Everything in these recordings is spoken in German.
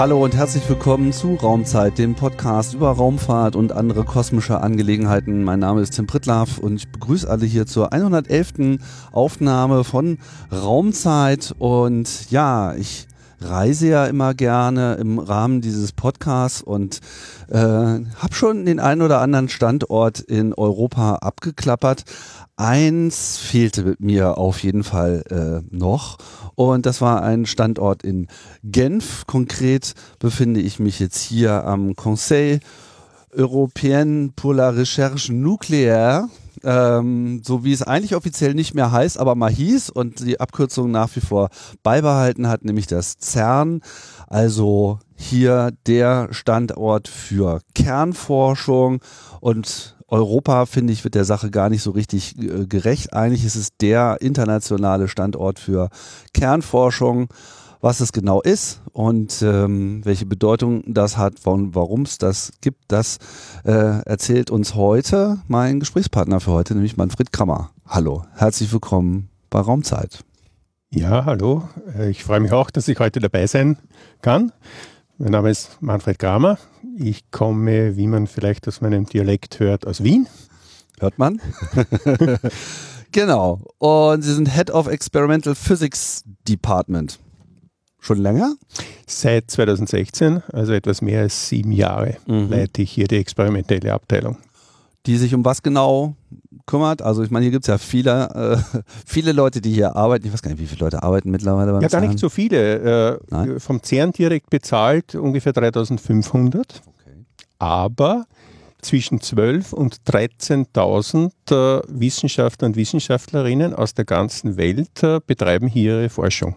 Hallo und herzlich willkommen zu Raumzeit, dem Podcast über Raumfahrt und andere kosmische Angelegenheiten. Mein Name ist Tim Pritlaff und ich begrüße alle hier zur 111. Aufnahme von Raumzeit. Und ja, ich reise ja immer gerne im Rahmen dieses Podcasts und äh, habe schon den einen oder anderen Standort in Europa abgeklappert. Eins fehlte mir auf jeden Fall äh, noch und das war ein Standort in Genf. Konkret befinde ich mich jetzt hier am Conseil Européen pour la Recherche Nucléaire ähm, so wie es eigentlich offiziell nicht mehr heißt, aber mal hieß und die Abkürzung nach wie vor beibehalten hat, nämlich das CERN. Also hier der Standort für Kernforschung und Europa, finde ich, wird der Sache gar nicht so richtig äh, gerecht. Eigentlich ist es der internationale Standort für Kernforschung was es genau ist und ähm, welche Bedeutung das hat, warum es das gibt, das äh, erzählt uns heute mein Gesprächspartner für heute, nämlich Manfred Krammer. Hallo, herzlich willkommen bei Raumzeit. Ja, hallo. Äh, ich freue mich auch, dass ich heute dabei sein kann. Mein Name ist Manfred Kramer. Ich komme, wie man vielleicht aus meinem Dialekt hört, aus Wien. Hört man? genau. Und Sie sind Head of Experimental Physics Department. Schon länger? Seit 2016, also etwas mehr als sieben Jahre, mhm. leite ich hier die experimentelle Abteilung. Die sich um was genau kümmert? Also ich meine, hier gibt es ja viele, äh, viele Leute, die hier arbeiten. Ich weiß gar nicht, wie viele Leute arbeiten mittlerweile beim Ja, gar nicht so viele. Äh, vom CERN direkt bezahlt ungefähr 3500. Okay. Aber zwischen 12.000 und 13.000 äh, Wissenschaftler und Wissenschaftlerinnen aus der ganzen Welt äh, betreiben hier ihre Forschung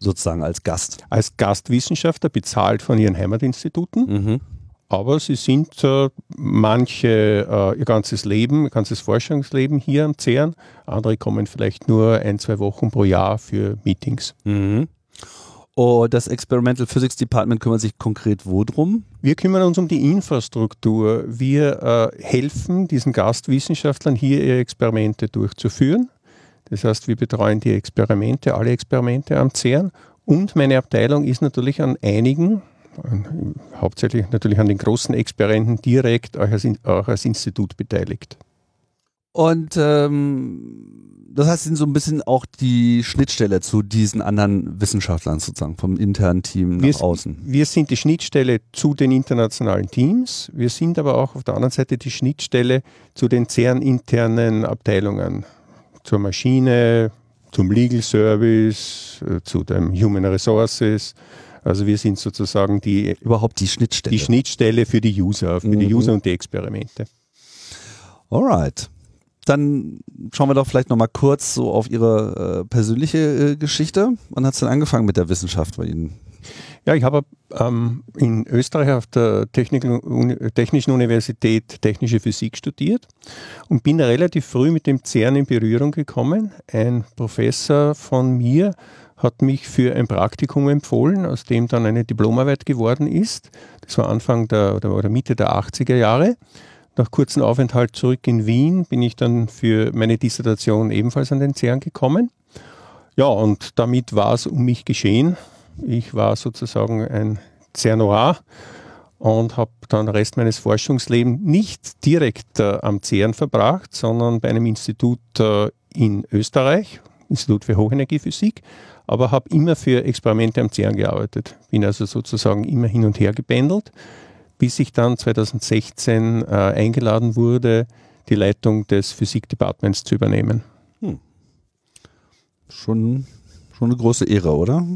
sozusagen als Gast. Als Gastwissenschaftler, bezahlt von ihren Heimatinstituten. Mhm. Aber sie sind äh, manche äh, ihr ganzes Leben, ihr ganzes Forschungsleben hier am CERN. Andere kommen vielleicht nur ein, zwei Wochen pro Jahr für Meetings. Mhm. Und das Experimental Physics Department kümmert sich konkret wo drum? Wir kümmern uns um die Infrastruktur. Wir äh, helfen diesen Gastwissenschaftlern hier ihre Experimente durchzuführen. Das heißt, wir betreuen die Experimente, alle Experimente am CERN. Und meine Abteilung ist natürlich an einigen, hauptsächlich natürlich an den großen Experimenten direkt auch als, auch als Institut beteiligt. Und ähm, das heißt, Sie sind so ein bisschen auch die Schnittstelle zu diesen anderen Wissenschaftlern sozusagen vom internen Team nach wir, außen. Wir sind die Schnittstelle zu den internationalen Teams. Wir sind aber auch auf der anderen Seite die Schnittstelle zu den CERN-internen Abteilungen zur Maschine, zum Legal Service, äh, zu den Human Resources. Also wir sind sozusagen die überhaupt die Schnittstelle. Die Schnittstelle für die User, für mhm. die User und die Experimente. Alright. Dann schauen wir doch vielleicht nochmal kurz so auf Ihre äh, persönliche äh, Geschichte. Wann hat es denn angefangen mit der Wissenschaft bei Ihnen? Ja, ich habe ähm, in Österreich auf der Technischen Universität Technische Physik studiert und bin relativ früh mit dem CERN in Berührung gekommen. Ein Professor von mir hat mich für ein Praktikum empfohlen, aus dem dann eine Diplomarbeit geworden ist. Das war Anfang der oder Mitte der 80er Jahre. Nach kurzem Aufenthalt zurück in Wien bin ich dann für meine Dissertation ebenfalls an den CERN gekommen. Ja, und damit war es um mich geschehen. Ich war sozusagen ein Cernoir und habe dann den Rest meines Forschungslebens nicht direkt äh, am CERN verbracht, sondern bei einem Institut äh, in Österreich, Institut für Hochenergiephysik, aber habe immer für Experimente am CERN gearbeitet. Bin also sozusagen immer hin und her gebändelt, bis ich dann 2016 äh, eingeladen wurde, die Leitung des Physikdepartements zu übernehmen. Hm. Schon, schon eine große Ehre, oder?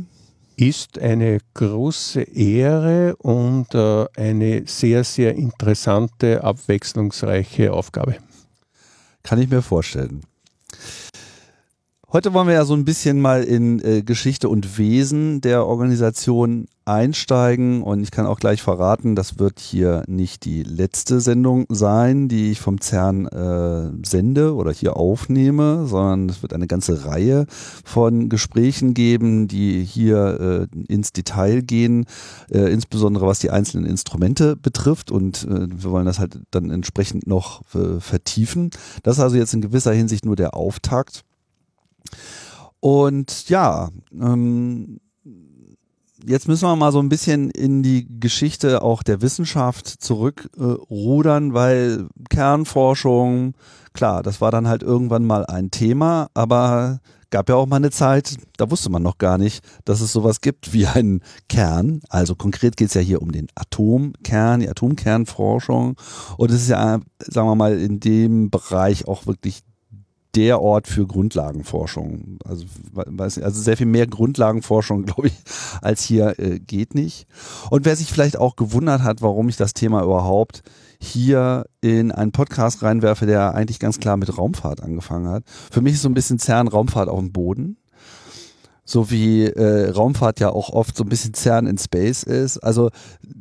ist eine große Ehre und äh, eine sehr, sehr interessante, abwechslungsreiche Aufgabe. Kann ich mir vorstellen. Heute wollen wir ja so ein bisschen mal in äh, Geschichte und Wesen der Organisation einsteigen und ich kann auch gleich verraten, das wird hier nicht die letzte Sendung sein, die ich vom CERN äh, sende oder hier aufnehme, sondern es wird eine ganze Reihe von Gesprächen geben, die hier äh, ins Detail gehen, äh, insbesondere was die einzelnen Instrumente betrifft und äh, wir wollen das halt dann entsprechend noch äh, vertiefen. Das ist also jetzt in gewisser Hinsicht nur der Auftakt. Und ja, ähm, jetzt müssen wir mal so ein bisschen in die Geschichte auch der Wissenschaft zurückrudern, äh, weil Kernforschung, klar, das war dann halt irgendwann mal ein Thema, aber gab ja auch mal eine Zeit, da wusste man noch gar nicht, dass es sowas gibt wie einen Kern. Also konkret geht es ja hier um den Atomkern, die Atomkernforschung. Und es ist ja, sagen wir mal, in dem Bereich auch wirklich der Ort für Grundlagenforschung. Also, also sehr viel mehr Grundlagenforschung, glaube ich, als hier äh, geht nicht. Und wer sich vielleicht auch gewundert hat, warum ich das Thema überhaupt hier in einen Podcast reinwerfe, der eigentlich ganz klar mit Raumfahrt angefangen hat. Für mich ist so ein bisschen CERN Raumfahrt auf dem Boden so wie äh, Raumfahrt ja auch oft so ein bisschen CERN in Space ist. Also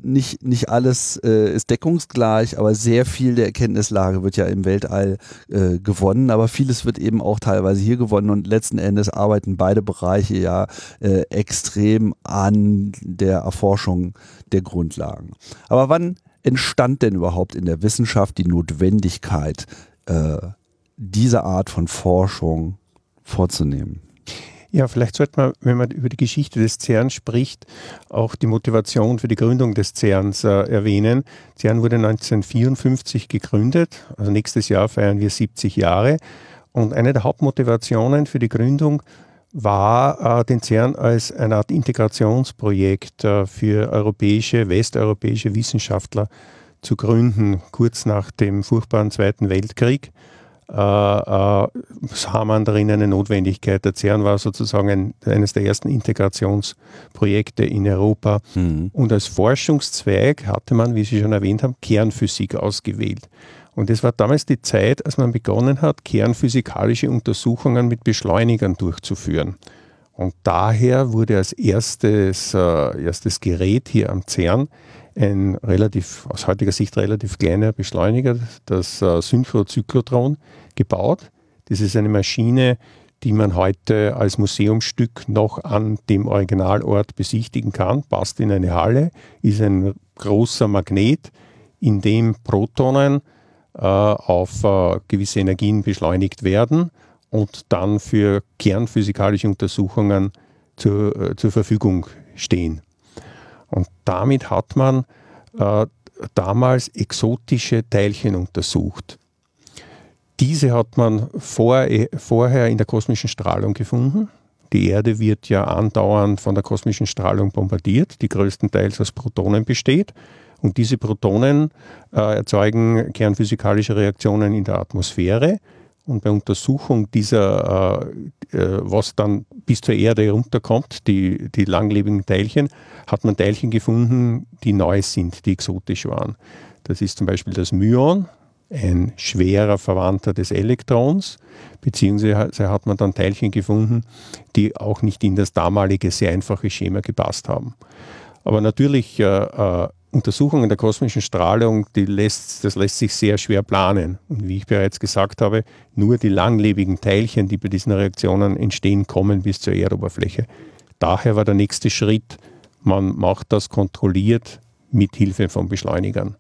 nicht, nicht alles äh, ist deckungsgleich, aber sehr viel der Erkenntnislage wird ja im Weltall äh, gewonnen, aber vieles wird eben auch teilweise hier gewonnen und letzten Endes arbeiten beide Bereiche ja äh, extrem an der Erforschung der Grundlagen. Aber wann entstand denn überhaupt in der Wissenschaft die Notwendigkeit, äh, diese Art von Forschung vorzunehmen? Ja, vielleicht sollte man, wenn man über die Geschichte des CERN spricht, auch die Motivation für die Gründung des CERNs äh, erwähnen. CERN wurde 1954 gegründet, also nächstes Jahr feiern wir 70 Jahre. Und eine der Hauptmotivationen für die Gründung war, äh, den CERN als eine Art Integrationsprojekt äh, für europäische, westeuropäische Wissenschaftler zu gründen, kurz nach dem furchtbaren Zweiten Weltkrieg äh, äh, sah man darin eine Notwendigkeit. Der CERN war sozusagen ein, eines der ersten Integrationsprojekte in Europa. Mhm. Und als Forschungszweig hatte man, wie Sie schon erwähnt haben, Kernphysik ausgewählt. Und es war damals die Zeit, als man begonnen hat, kernphysikalische Untersuchungen mit Beschleunigern durchzuführen. Und daher wurde als erstes, äh, erstes Gerät hier am CERN ein relativ, aus heutiger Sicht relativ kleiner Beschleuniger, das äh, Synchrozyklotron, gebaut. Das ist eine Maschine, die man heute als Museumsstück noch an dem Originalort besichtigen kann, passt in eine Halle, ist ein großer Magnet, in dem Protonen äh, auf äh, gewisse Energien beschleunigt werden und dann für kernphysikalische Untersuchungen zur, äh, zur Verfügung stehen. Und damit hat man äh, damals exotische Teilchen untersucht. Diese hat man vor, äh, vorher in der kosmischen Strahlung gefunden. Die Erde wird ja andauernd von der kosmischen Strahlung bombardiert, die größtenteils aus Protonen besteht. Und diese Protonen äh, erzeugen kernphysikalische Reaktionen in der Atmosphäre. Und bei Untersuchung dieser, äh, äh, was dann bis zur Erde herunterkommt, die, die langlebigen Teilchen, hat man Teilchen gefunden, die neu sind, die exotisch waren. Das ist zum Beispiel das Myon, ein schwerer Verwandter des Elektrons, beziehungsweise hat man dann Teilchen gefunden, die auch nicht in das damalige sehr einfache Schema gepasst haben. Aber natürlich äh, äh, Untersuchungen der kosmischen Strahlung, lässt, das lässt sich sehr schwer planen. Und wie ich bereits gesagt habe, nur die langlebigen Teilchen, die bei diesen Reaktionen entstehen, kommen bis zur Erdoberfläche. Daher war der nächste Schritt, man macht das kontrolliert mit Hilfe von Beschleunigern.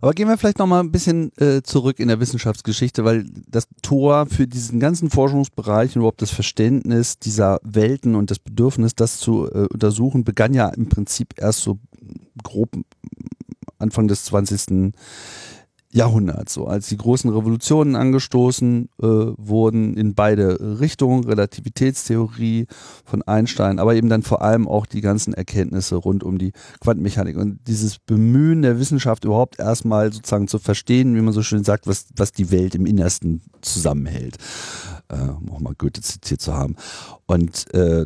Aber gehen wir vielleicht noch mal ein bisschen äh, zurück in der Wissenschaftsgeschichte, weil das Tor für diesen ganzen Forschungsbereich und überhaupt das Verständnis dieser Welten und das Bedürfnis, das zu äh, untersuchen, begann ja im Prinzip erst so grob Anfang des 20. Jahrhunderts, so als die großen Revolutionen angestoßen äh, wurden in beide Richtungen, Relativitätstheorie von Einstein, aber eben dann vor allem auch die ganzen Erkenntnisse rund um die Quantenmechanik und dieses Bemühen der Wissenschaft überhaupt erstmal sozusagen zu verstehen, wie man so schön sagt, was, was die Welt im Innersten zusammenhält, äh, um auch mal Goethe zitiert zu haben. Und äh,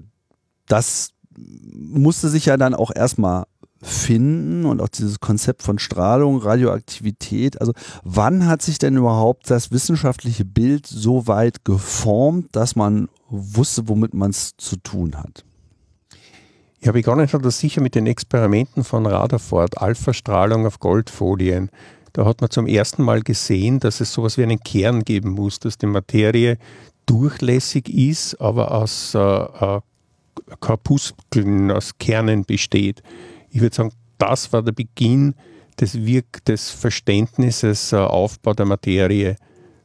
das musste sich ja dann auch erstmal finden und auch dieses Konzept von Strahlung, Radioaktivität. Also wann hat sich denn überhaupt das wissenschaftliche Bild so weit geformt, dass man wusste, womit man es zu tun hat? Ja, begonnen hat das sicher mit den Experimenten von Rutherford, Alpha-Strahlung auf Goldfolien. Da hat man zum ersten Mal gesehen, dass es sowas wie einen Kern geben muss, dass die Materie durchlässig ist, aber aus äh, äh Korpuskeln, aus Kernen besteht ich würde sagen, das war der Beginn des, Wirk des Verständnisses äh, Aufbau der Materie.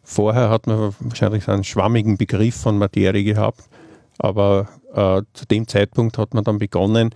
Vorher hat man wahrscheinlich einen schwammigen Begriff von Materie gehabt, aber äh, zu dem Zeitpunkt hat man dann begonnen,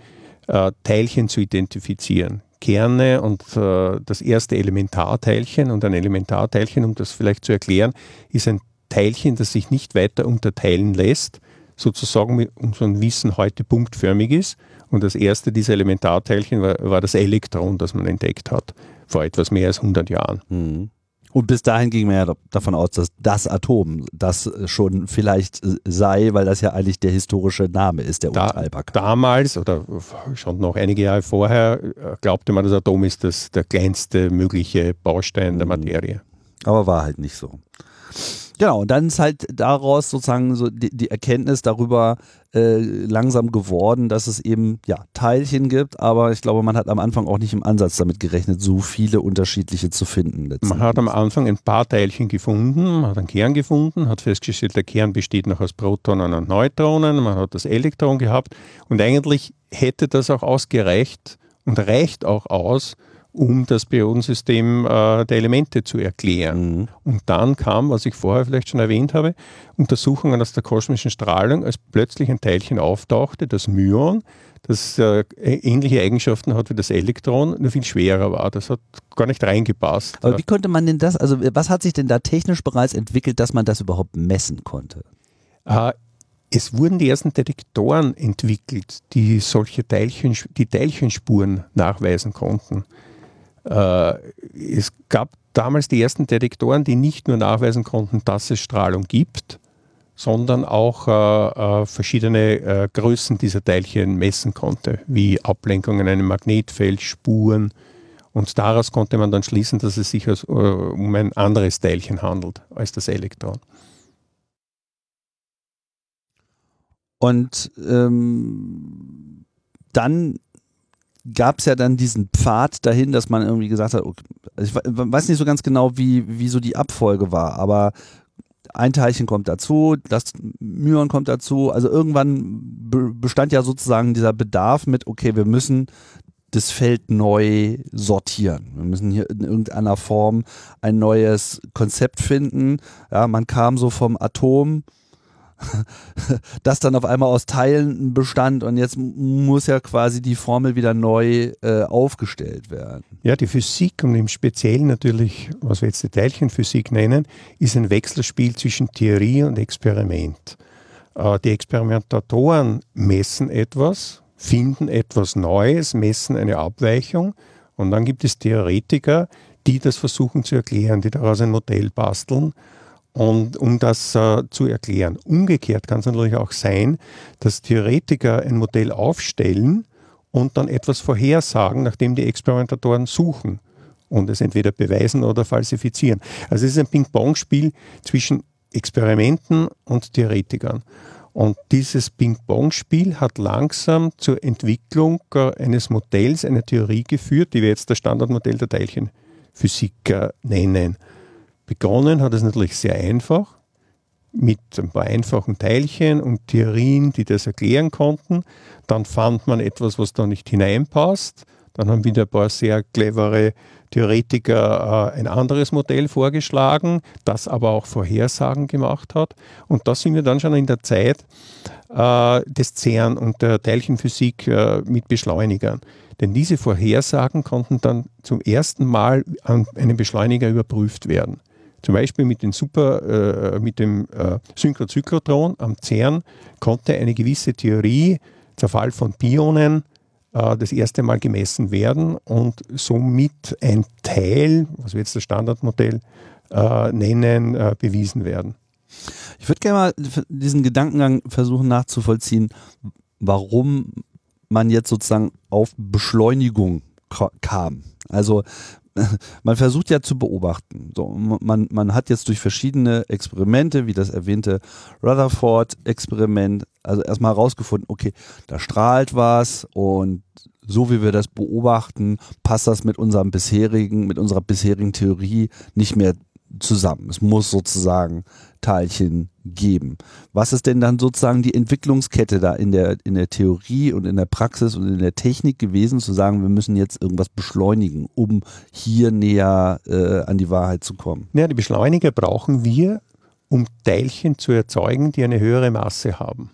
äh, Teilchen zu identifizieren. Kerne und äh, das erste Elementarteilchen und ein Elementarteilchen, um das vielleicht zu erklären, ist ein Teilchen, das sich nicht weiter unterteilen lässt, sozusagen mit unserem Wissen heute punktförmig ist. Und das erste dieser Elementarteilchen war, war das Elektron, das man entdeckt hat, vor etwas mehr als 100 Jahren. Mhm. Und bis dahin ging man ja davon aus, dass das Atom das schon vielleicht äh, sei, weil das ja eigentlich der historische Name ist, der da. Damals oder schon noch einige Jahre vorher äh, glaubte man, das Atom ist das, der kleinste mögliche Baustein der mhm. Materie. Aber war halt nicht so. Genau, und dann ist halt daraus sozusagen so die, die Erkenntnis darüber äh, langsam geworden, dass es eben ja Teilchen gibt, aber ich glaube, man hat am Anfang auch nicht im Ansatz damit gerechnet, so viele unterschiedliche zu finden. Man hat am Anfang ein paar Teilchen gefunden, man hat einen Kern gefunden, hat festgestellt, der Kern besteht noch aus Protonen und Neutronen, man hat das Elektron gehabt und eigentlich hätte das auch ausgereicht und reicht auch aus, um das Periodensystem äh, der Elemente zu erklären. Mhm. Und dann kam, was ich vorher vielleicht schon erwähnt habe, Untersuchungen aus der kosmischen Strahlung, als plötzlich ein Teilchen auftauchte, das Myon, das äh, ähnliche Eigenschaften hat wie das Elektron, nur viel schwerer war. Das hat gar nicht reingepasst. Aber wie konnte man denn das, also was hat sich denn da technisch bereits entwickelt, dass man das überhaupt messen konnte? Äh, es wurden die ersten Detektoren entwickelt, die solche Teilchen, die Teilchenspuren nachweisen konnten. Äh, es gab damals die ersten Detektoren, die nicht nur nachweisen konnten, dass es Strahlung gibt, sondern auch äh, äh, verschiedene äh, Größen dieser Teilchen messen konnte, wie Ablenkungen in einem Magnetfeld, Spuren. Und daraus konnte man dann schließen, dass es sich als, äh, um ein anderes Teilchen handelt als das Elektron. Und ähm, dann gab es ja dann diesen Pfad dahin, dass man irgendwie gesagt hat, okay, ich weiß nicht so ganz genau, wie, wie so die Abfolge war, aber ein Teilchen kommt dazu, das Myon kommt dazu. Also irgendwann bestand ja sozusagen dieser Bedarf mit, okay, wir müssen das Feld neu sortieren. Wir müssen hier in irgendeiner Form ein neues Konzept finden. Ja, man kam so vom Atom das dann auf einmal aus Teilen bestand und jetzt muss ja quasi die Formel wieder neu äh, aufgestellt werden. Ja, die Physik und im Speziellen natürlich, was wir jetzt die Teilchenphysik nennen, ist ein Wechselspiel zwischen Theorie und Experiment. Äh, die Experimentatoren messen etwas, finden etwas Neues, messen eine Abweichung und dann gibt es Theoretiker, die das versuchen zu erklären, die daraus ein Modell basteln und um das äh, zu erklären. Umgekehrt kann es natürlich auch sein, dass Theoretiker ein Modell aufstellen und dann etwas vorhersagen, nachdem die Experimentatoren suchen und es entweder beweisen oder falsifizieren. Also es ist ein Ping-Pong-Spiel zwischen Experimenten und Theoretikern. Und dieses Ping-Pong-Spiel hat langsam zur Entwicklung äh, eines Modells, einer Theorie geführt, die wir jetzt das Standardmodell der Teilchenphysik äh, nennen. Begonnen hat es natürlich sehr einfach mit ein paar einfachen Teilchen und Theorien, die das erklären konnten. Dann fand man etwas, was da nicht hineinpasst. Dann haben wieder ein paar sehr clevere Theoretiker äh, ein anderes Modell vorgeschlagen, das aber auch Vorhersagen gemacht hat. Und da sind wir dann schon in der Zeit äh, des CERN und der Teilchenphysik äh, mit Beschleunigern. Denn diese Vorhersagen konnten dann zum ersten Mal an einem Beschleuniger überprüft werden. Zum Beispiel mit, den Super, äh, mit dem äh, Synchrozyklotron am CERN konnte eine gewisse Theorie, Zerfall von Pionen, äh, das erste Mal gemessen werden und somit ein Teil, was wir jetzt das Standardmodell äh, nennen, äh, bewiesen werden. Ich würde gerne mal diesen Gedankengang versuchen nachzuvollziehen, warum man jetzt sozusagen auf Beschleunigung kam. Also man versucht ja zu beobachten. So, man, man hat jetzt durch verschiedene Experimente, wie das erwähnte Rutherford-Experiment, also erstmal herausgefunden, okay, da strahlt was und so wie wir das beobachten, passt das mit unserem bisherigen, mit unserer bisherigen Theorie nicht mehr zusammen. Es muss sozusagen Teilchen geben. Was ist denn dann sozusagen die Entwicklungskette da in der, in der Theorie und in der Praxis und in der Technik gewesen, zu sagen, wir müssen jetzt irgendwas beschleunigen, um hier näher äh, an die Wahrheit zu kommen? Ja, die Beschleuniger brauchen wir, um Teilchen zu erzeugen, die eine höhere Masse haben.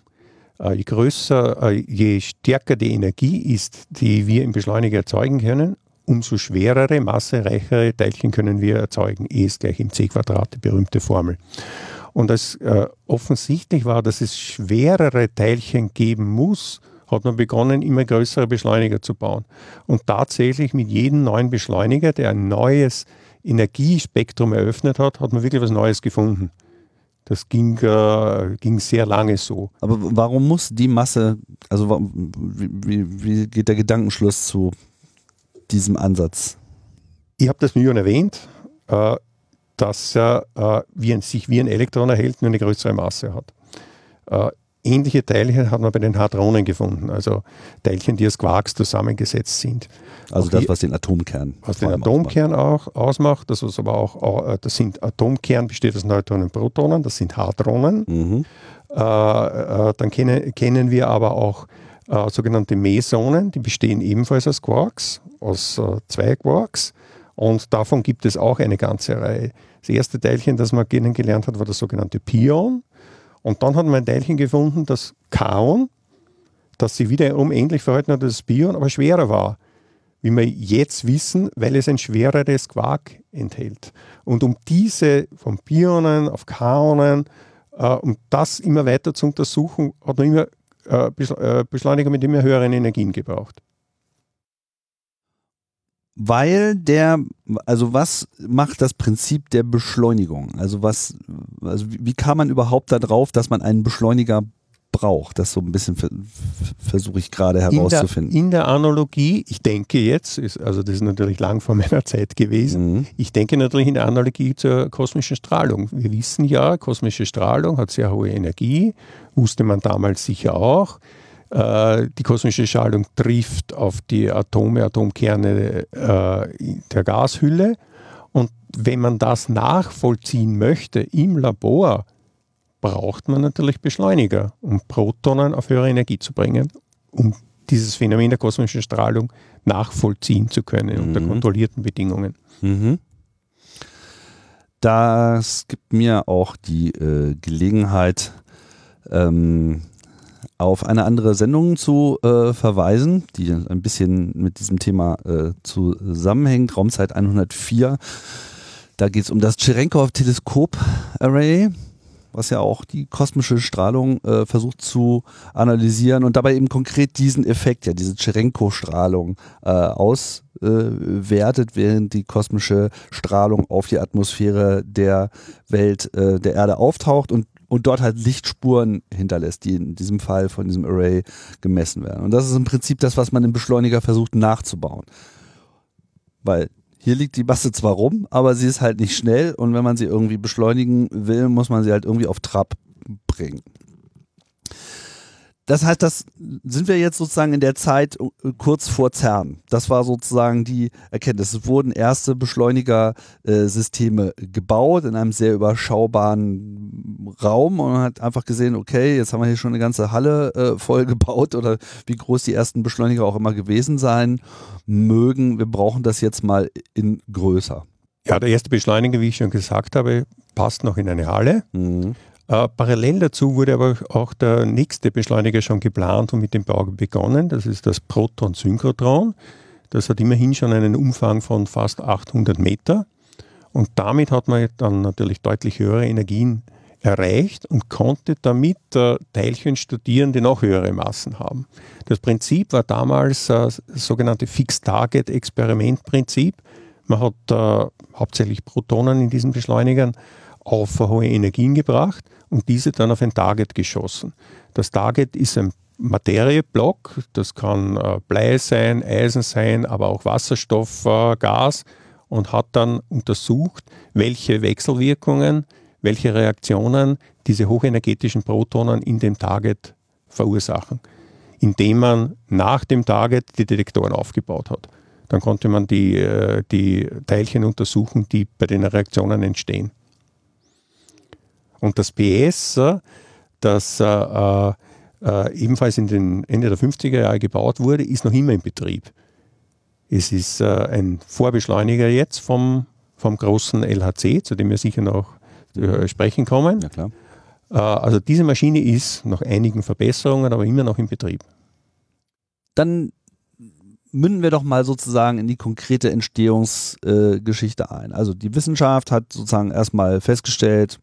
Äh, je größer, äh, je stärker die Energie ist, die wir im Beschleuniger erzeugen können, umso schwerere, massereichere Teilchen können wir erzeugen. E ist gleich im c Quadrat, die berühmte Formel. Und als äh, offensichtlich war, dass es schwerere Teilchen geben muss, hat man begonnen, immer größere Beschleuniger zu bauen. Und tatsächlich mit jedem neuen Beschleuniger, der ein neues Energiespektrum eröffnet hat, hat man wirklich was Neues gefunden. Das ging, äh, ging sehr lange so. Aber warum muss die Masse, also wie, wie, wie geht der Gedankenschluss zu diesem Ansatz? Ich habe das Myon erwähnt, äh, dass er äh, wie ein, sich wie ein Elektron erhält, nur eine größere Masse hat. Äh, ähnliche Teilchen hat man bei den Hadronen gefunden, also Teilchen, die aus Quarks zusammengesetzt sind. Also auch das, die, was den Atomkern Was den Atomkern auch ausmacht, das was aber auch, das sind Atomkern besteht aus Neutronen und Protonen, das sind Hadronen. Mhm. Äh, äh, dann kennen, kennen wir aber auch äh, sogenannte Mesonen, die bestehen ebenfalls aus Quarks, aus äh, zwei Quarks. Und davon gibt es auch eine ganze Reihe. Das erste Teilchen, das man kennengelernt hat, war das sogenannte Pion. Und dann hat man ein Teilchen gefunden, das Kaon, das sich wiederum ähnlich verhalten hat als das Pion, aber schwerer war wie wir jetzt wissen, weil es ein schwereres Quark enthält. Und um diese von Pionen auf Kaonen, äh, um das immer weiter zu untersuchen, hat man immer äh, äh, Beschleuniger mit immer höheren Energien gebraucht. Weil der, also was macht das Prinzip der Beschleunigung? Also was, also wie kam man überhaupt darauf, dass man einen Beschleuniger braucht. Das so ein bisschen versuche ich gerade herauszufinden. In der, in der, Analogie, ich denke jetzt, ist, also das ist natürlich lang vor meiner Zeit gewesen, mhm. ich denke natürlich in der Analogie zur kosmischen Strahlung. Wir wissen ja, kosmische Strahlung hat sehr hohe Energie, wusste man damals sicher auch. Äh, die kosmische Strahlung trifft auf die Atome, Atomkerne äh, der Gashülle. Und wenn man das nachvollziehen möchte im Labor, braucht man natürlich Beschleuniger, um Protonen auf höhere Energie zu bringen, um dieses Phänomen der kosmischen Strahlung nachvollziehen zu können mhm. unter kontrollierten Bedingungen. Mhm. Das gibt mir auch die äh, Gelegenheit, ähm, auf eine andere Sendung zu äh, verweisen, die ein bisschen mit diesem Thema äh, zusammenhängt. Raumzeit 104. Da geht es um das Cherenkov-Teleskop-Array was ja auch die kosmische Strahlung äh, versucht zu analysieren und dabei eben konkret diesen Effekt, ja, diese Cherenko-Strahlung äh, auswertet, äh, während die kosmische Strahlung auf die Atmosphäre der Welt, äh, der Erde auftaucht und und dort halt Lichtspuren hinterlässt, die in diesem Fall von diesem Array gemessen werden. Und das ist im Prinzip das, was man im Beschleuniger versucht nachzubauen. Weil hier liegt die Masse zwar rum, aber sie ist halt nicht schnell und wenn man sie irgendwie beschleunigen will, muss man sie halt irgendwie auf Trab bringen. Das heißt, das sind wir jetzt sozusagen in der Zeit äh, kurz vor CERN. Das war sozusagen die Erkenntnis. Es wurden erste Beschleunigersysteme gebaut in einem sehr überschaubaren Raum und man hat einfach gesehen, okay, jetzt haben wir hier schon eine ganze Halle äh, voll gebaut oder wie groß die ersten Beschleuniger auch immer gewesen sein mögen. Wir brauchen das jetzt mal in größer. Ja, der erste Beschleuniger, wie ich schon gesagt habe, passt noch in eine Halle. Mhm. Äh, parallel dazu wurde aber auch der nächste Beschleuniger schon geplant und mit dem Bau begonnen. Das ist das Proton-Synchrotron. Das hat immerhin schon einen Umfang von fast 800 Meter. Und damit hat man dann natürlich deutlich höhere Energien erreicht und konnte damit äh, Teilchen studieren, die noch höhere Massen haben. Das Prinzip war damals äh, das sogenannte Fixed-Target-Experiment-Prinzip. Man hat äh, hauptsächlich Protonen in diesen Beschleunigern auf hohe Energien gebracht und diese dann auf ein Target geschossen. Das Target ist ein Materieblock, das kann äh, Blei sein, Eisen sein, aber auch Wasserstoff, äh, Gas und hat dann untersucht, welche Wechselwirkungen, welche Reaktionen diese hochenergetischen Protonen in dem Target verursachen, indem man nach dem Target die Detektoren aufgebaut hat. Dann konnte man die, äh, die Teilchen untersuchen, die bei den Reaktionen entstehen. Und das PS, das äh, äh, ebenfalls in den Ende der 50er Jahre gebaut wurde, ist noch immer in Betrieb. Es ist äh, ein Vorbeschleuniger jetzt vom, vom großen LHC, zu dem wir sicher noch äh, sprechen kommen. Ja, Äh, also diese Maschine ist nach einigen Verbesserungen, aber immer noch in Betrieb. Dann münden wir doch mal sozusagen in die konkrete Entstehungsgeschichte äh, ein. Also die Wissenschaft hat sozusagen erstmal festgestellt,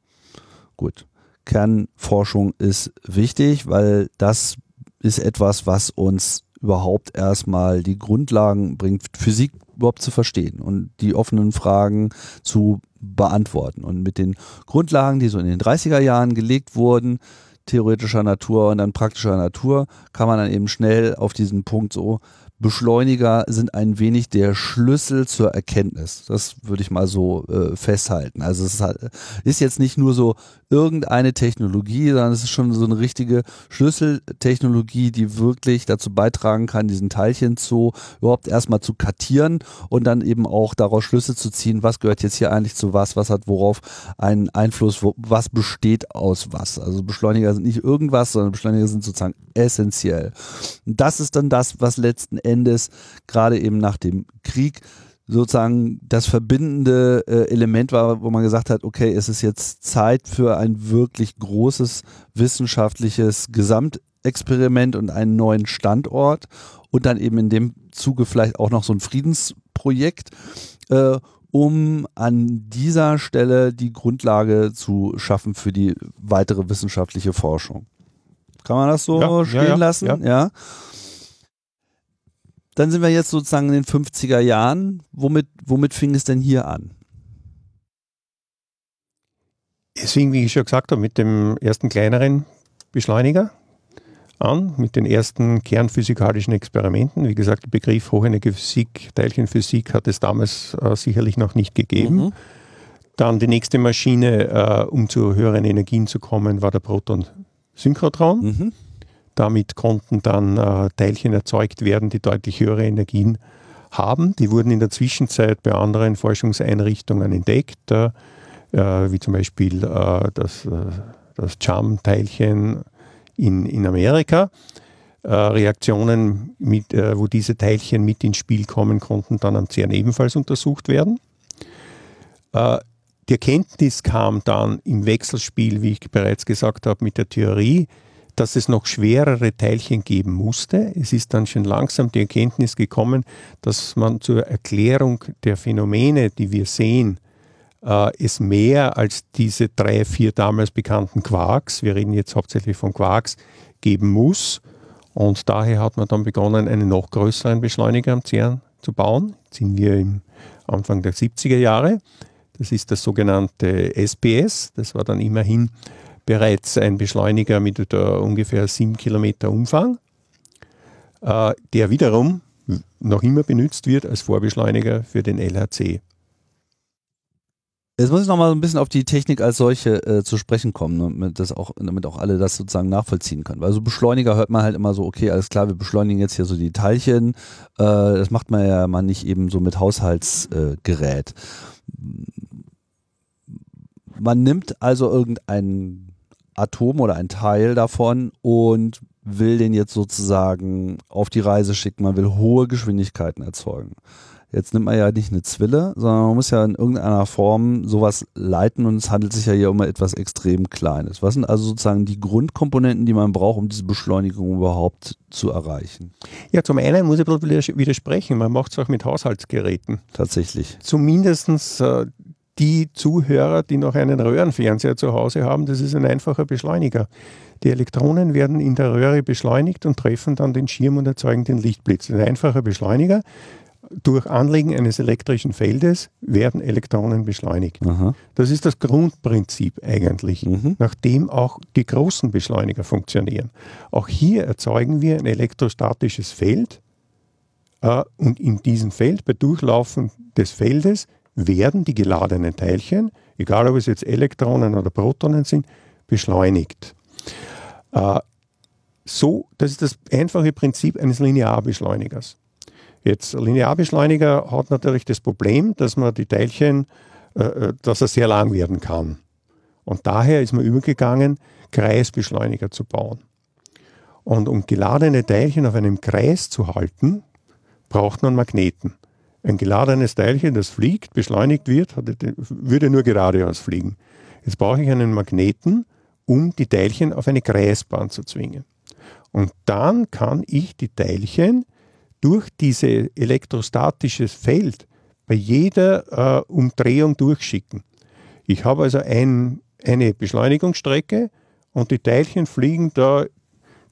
gut, Kernforschung ist wichtig, weil das ist etwas, was uns überhaupt erstmal die Grundlagen bringt, Physik überhaupt zu verstehen und die offenen Fragen zu beantworten. Und mit den Grundlagen, die so in den 30er Jahren gelegt wurden, theoretischer Natur und dann praktischer Natur, kann man dann eben schnell auf diesen Punkt so Beschleuniger sind ein wenig der Schlüssel zur Erkenntnis. Das würde ich mal so äh, festhalten. Also es ist jetzt nicht nur so irgendeine Technologie, sondern es ist schon so eine richtige Schlüsseltechnologie, die wirklich dazu beitragen kann, diesen Teilchenzoo überhaupt erstmal zu kartieren und dann eben auch daraus Schlüsse zu ziehen, was gehört jetzt hier eigentlich zu was, was hat worauf einen Einfluss, wo, was besteht aus was. Also Beschleuniger sind nicht irgendwas, sondern Beschleuniger sind sozusagen essentiell. Und das ist dann das, was letzten Endes gerade eben nach dem Krieg sozusagen das verbindende äh, Element war, wo man gesagt hat, okay, es ist jetzt Zeit für ein wirklich großes wissenschaftliches Gesamtexperiment und einen neuen Standort und dann eben in dem Zuge vielleicht auch noch so ein Friedensprojekt, äh, um an dieser Stelle die Grundlage zu schaffen für die weitere wissenschaftliche Forschung. Kann man das so ja, stehen ja, ja, lassen? ja. Dann sind wir jetzt sozusagen in den 50er Jahren. Womit, womit fing es denn hier an? Es fing, wie ich schon gesagt habe, mit dem ersten kleineren Beschleuniger an, mit den ersten kernphysikalischen Experimenten. Wie gesagt, der Begriff Hochenergie-Physik, Teilchenphysik hat es damals äh, sicherlich noch nicht gegeben. Mhm. Dann die nächste Maschine, äh, um zu höheren Energien zu kommen, war der Proton-Synchrotron. Mhm. Damit konnten dann äh, Teilchen erzeugt werden, die deutlich höhere Energien haben. Die wurden in der Zwischenzeit bei anderen Forschungseinrichtungen entdeckt, äh, wie zum Beispiel äh, das, äh, das CHAM-Teilchen in, in Amerika. Äh, Reaktionen, mit, äh, wo diese Teilchen mit ins Spiel kommen, konnten dann am CERN ebenfalls untersucht werden. Die Erkenntnis kam dann im Wechselspiel, wie ich bereits gesagt habe, mit der Theorie, dass es noch schwerere Teilchen geben musste. Es ist dann schon langsam die Erkenntnis gekommen, dass man zur Erklärung der Phänomene, die wir sehen, äh, es mehr als diese drei, vier damals bekannten Quarks, wir reden jetzt hauptsächlich von Quarks, geben muss. Und daher hat man dann begonnen, einen noch größeren Beschleuniger am CERN zu bauen. Jetzt sind wir im Anfang der 70er Jahre. Das ist das sogenannte SPS. Das war dann immerhin bereits ein Beschleuniger mit ungefähr 7 Kilometer Umfang, äh, der wiederum noch immer benutzt wird als Vorbeschleuniger für den LHC. Jetzt muss ich noch mal ein bisschen auf die Technik als solche äh, zu sprechen kommen, ne, damit, das auch, damit auch alle das sozusagen nachvollziehen können. Weil so Beschleuniger hört man halt immer so, okay, alles klar, wir beschleunigen jetzt hier so die Teilchen. Äh, das macht man ja mal nicht eben so mit Haushaltsgerät. man nimmt also irgendeinen Atom oder ein Teil davon und will den jetzt sozusagen auf die Reise schicken. Man will hohe Geschwindigkeiten erzeugen. Jetzt nimmt man ja nicht eine Zwille, sondern man muss ja in irgendeiner Form sowas leiten und es handelt sich ja hier um etwas extrem Kleines. Was sind also sozusagen die Grundkomponenten, die man braucht, um diese Beschleunigung überhaupt zu erreichen? Ja, zum einen muss ich widersprechen, man macht es auch mit Haushaltsgeräten. Tatsächlich. Zumindest äh, die Zuhörer, die noch einen Röhrenfernseher zu Hause haben, das ist ein einfacher Beschleuniger. Die Elektronen werden in der Röhre beschleunigt und treffen dann den Schirm und erzeugen den Lichtblitz. Ein einfacher Beschleuniger. Durch Anlegen eines elektrischen Feldes werden Elektronen beschleunigt. Aha. Das ist das Grundprinzip eigentlich, mhm. nachdem auch die großen Beschleuniger funktionieren. Auch hier erzeugen wir ein elektrostatisches Feld äh, und in diesem Feld, bei Durchlaufen des Feldes, werden die geladenen Teilchen, egal ob es jetzt Elektronen oder Protonen sind, beschleunigt. Äh, so, das ist das einfache Prinzip eines Linearbeschleunigers. Jetzt, Linearbeschleuniger hat natürlich das Problem, dass man die Teilchen, äh, äh, dass er sehr lang werden kann. Und daher ist man übergegangen, Kreisbeschleuniger zu bauen. Und um geladene Teilchen auf einem Kreis zu halten, braucht man Magneten. Ein geladenes Teilchen, das fliegt, beschleunigt wird, würde nur geradeaus fliegen. Jetzt brauche ich einen Magneten, um die Teilchen auf eine Kreisbahn zu zwingen. Und dann kann ich die Teilchen durch dieses elektrostatische Feld bei jeder äh, Umdrehung durchschicken. Ich habe also ein, eine Beschleunigungsstrecke und die Teilchen fliegen da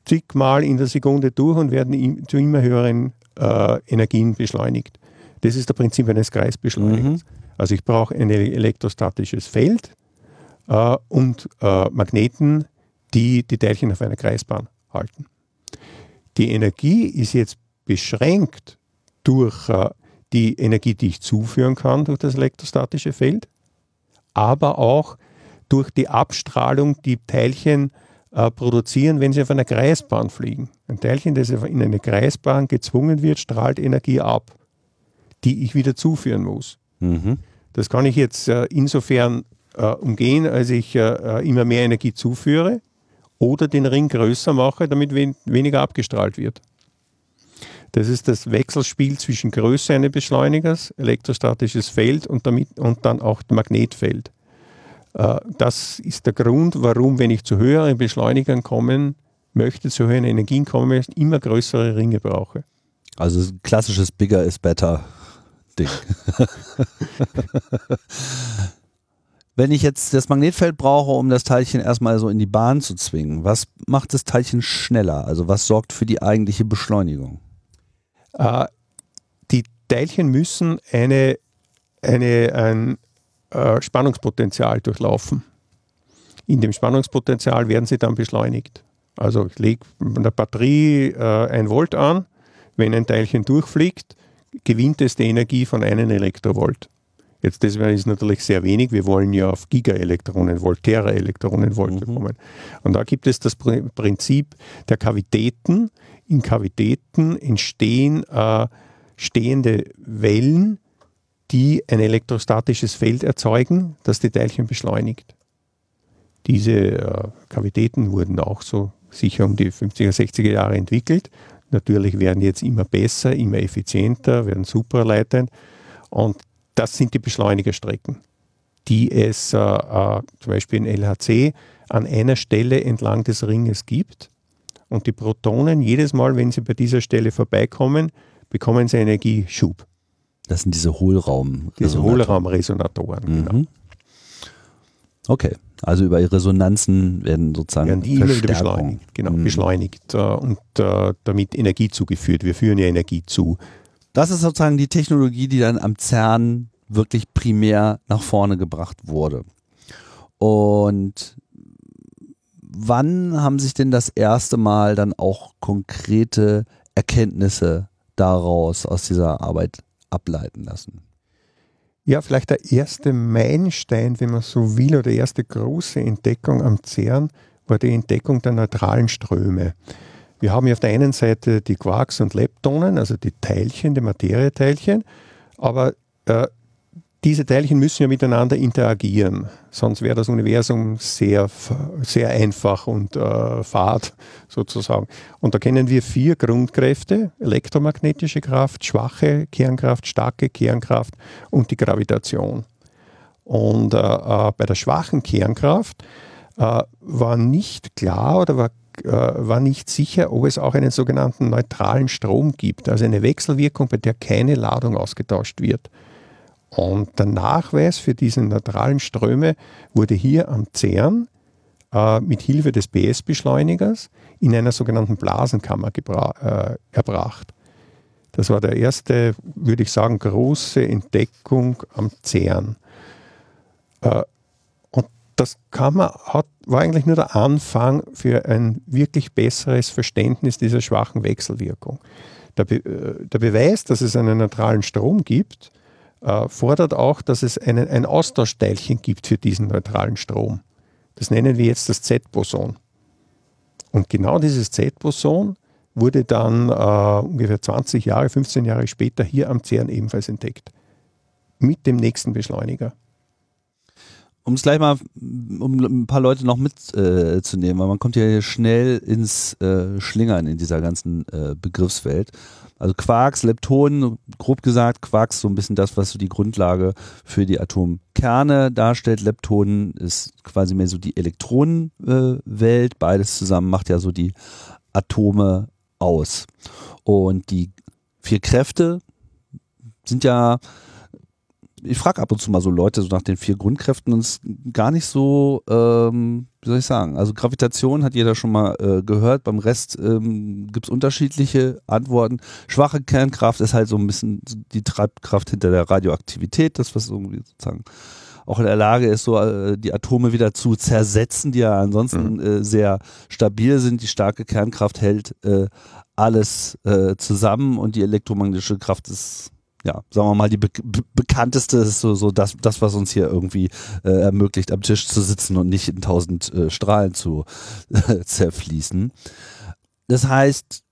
zigmal in der Sekunde durch und werden zu immer höheren äh, Energien beschleunigt. Das ist das Prinzip eines Kreisbeschleunigers. Mhm. Also ich brauche ein elektrostatisches Feld äh, und äh, Magneten, die die Teilchen auf einer Kreisbahn halten. Die Energie ist jetzt beschränkt durch äh, die Energie, die ich zuführen kann durch das elektrostatische Feld, aber auch durch die Abstrahlung, die Teilchen äh, produzieren, wenn sie auf einer Kreisbahn fliegen. Ein Teilchen, das in eine Kreisbahn gezwungen wird, strahlt Energie ab, die ich wieder zuführen muss. Mhm. Das kann ich jetzt äh, insofern äh, umgehen, als ich äh, äh, immer mehr Energie zuführe oder den Ring größer mache, damit wen weniger abgestrahlt wird. Das ist das Wechselspiel zwischen Größe eines Beschleunigers, elektrostatisches Feld und, damit, und dann auch Magnetfeld. Äh, das ist der Grund, warum, wenn ich zu höheren Beschleunigern kommen möchte, zu höheren Energien komme, immer größere Ringe brauche. Also klassisches Bigger is better Ding. Wenn ich jetzt das Magnetfeld brauche, um das Teilchen erstmal so in die Bahn zu zwingen, was macht das Teilchen schneller? Also was sorgt für die eigentliche Beschleunigung? Äh, die Teilchen müssen eine, eine, ein äh, Spannungspotenzial durchlaufen. In dem Spannungspotenzial werden sie dann beschleunigt. Also ich lege in der Batterie äh, ein Volt an, wenn ein Teilchen durchfliegt, gewinnt es die Energie von einem Elektrovolt. Jetzt das ist natürlich sehr wenig. Wir wollen ja auf Gigaelektronenvolt, Teraelektronenvolt mhm. kommen. Und da gibt es das Prinzip der Kavitäten. In Kavitäten entstehen äh, stehende Wellen, die ein elektrostatisches Feld erzeugen, das die Teilchen beschleunigt. Diese äh, Kavitäten wurden auch so sicher um die 50er, 60er Jahre entwickelt. Natürlich werden jetzt immer besser, immer effizienter, werden superleitend. Und das sind die Beschleunigerstrecken, die es äh, äh, zum Beispiel in LHC an einer Stelle entlang des Ringes gibt. Und die Protonen, jedes Mal, wenn sie bei dieser Stelle vorbeikommen, bekommen sie Energieschub. Das sind diese Hohlraum. Diese Hohlraumresonatoren, mhm. genau. Okay, also über Resonanzen werden sozusagen werden die immer wieder beschleunigt, genau, mhm. beschleunigt äh, und äh, damit Energie zugeführt. Wir führen ja Energie zu. Das ist sozusagen die Technologie, die dann am CERN wirklich primär nach vorne gebracht wurde. Und wann haben sich denn das erste Mal dann auch konkrete Erkenntnisse daraus aus dieser Arbeit ableiten lassen? Ja, vielleicht der erste Meilenstein, wenn man so will, oder die erste große Entdeckung am CERN war die Entdeckung der neutralen Ströme. Wir haben hier auf der einen Seite die Quarks und Leptonen, also die Teilchen, die Materieteilchen, aber äh, diese Teilchen müssen ja miteinander interagieren, sonst wäre das Universum sehr, sehr einfach und äh, fad sozusagen. Und da kennen wir vier Grundkräfte, elektromagnetische Kraft, schwache Kernkraft, starke Kernkraft und die Gravitation. Und äh, äh, bei der schwachen Kernkraft äh, war nicht klar oder war äh, war nicht sicher, ob es auch einen sogenannten neutralen Strom gibt, also eine Wechselwirkung, bei der keine Ladung ausgetauscht wird. Und der Nachweis für diese neutralen Ströme wurde hier am CERN äh, mit Hilfe des BS-Beschleunigers in einer sogenannten Blasenkammer äh, erbracht. Das war der erste, würde ich sagen, große Entdeckung am CERN. Äh, und das Kammer hat, war eigentlich nur der Anfang für ein wirklich besseres Verständnis dieser schwachen Wechselwirkung. Der, Be äh, der Beweis, dass es einen neutralen Strom gibt, äh, fordert auch, dass es einen, ein Austauschteilchen gibt für diesen neutralen Strom. Das nennen wir jetzt das Z-Boson. Und genau dieses Z-Boson wurde dann äh, ungefähr 20 Jahre, 15 Jahre später hier am CERN ebenfalls entdeckt. Mit dem nächsten Beschleuniger. Um es gleich mal, um ein paar Leute noch mitzunehmen, äh, weil man kommt ja hier schnell ins äh, Schlingern in dieser ganzen äh, Begriffswelt. Also Quarks, Leptonen, grob gesagt, Quarks so ein bisschen das, was so die Grundlage für die Atomkerne darstellt. Leptonen ist quasi mehr so die Elektronenwelt. Beides zusammen macht ja so die Atome aus. Und die vier Kräfte sind ja ich frage ab und zu mal so Leute so nach den vier Grundkräften und es ist gar nicht so, ähm, wie soll ich sagen, also Gravitation hat jeder schon mal äh, gehört, beim Rest ähm, gibt es unterschiedliche Antworten. Schwache Kernkraft ist halt so ein bisschen die Treibkraft hinter der Radioaktivität, das was irgendwie sozusagen auch in der Lage ist, so äh, die Atome wieder zu zersetzen, die ja ansonsten mhm. äh, sehr stabil sind. Die starke Kernkraft hält äh, alles äh, zusammen und die elektromagnetische Kraft ist ja, sagen wir mal, die be bekannteste ist so, so das, das, was uns hier irgendwie äh, ermöglicht, am Tisch zu sitzen und nicht in tausend äh, Strahlen zu zerfließen. Das heißt,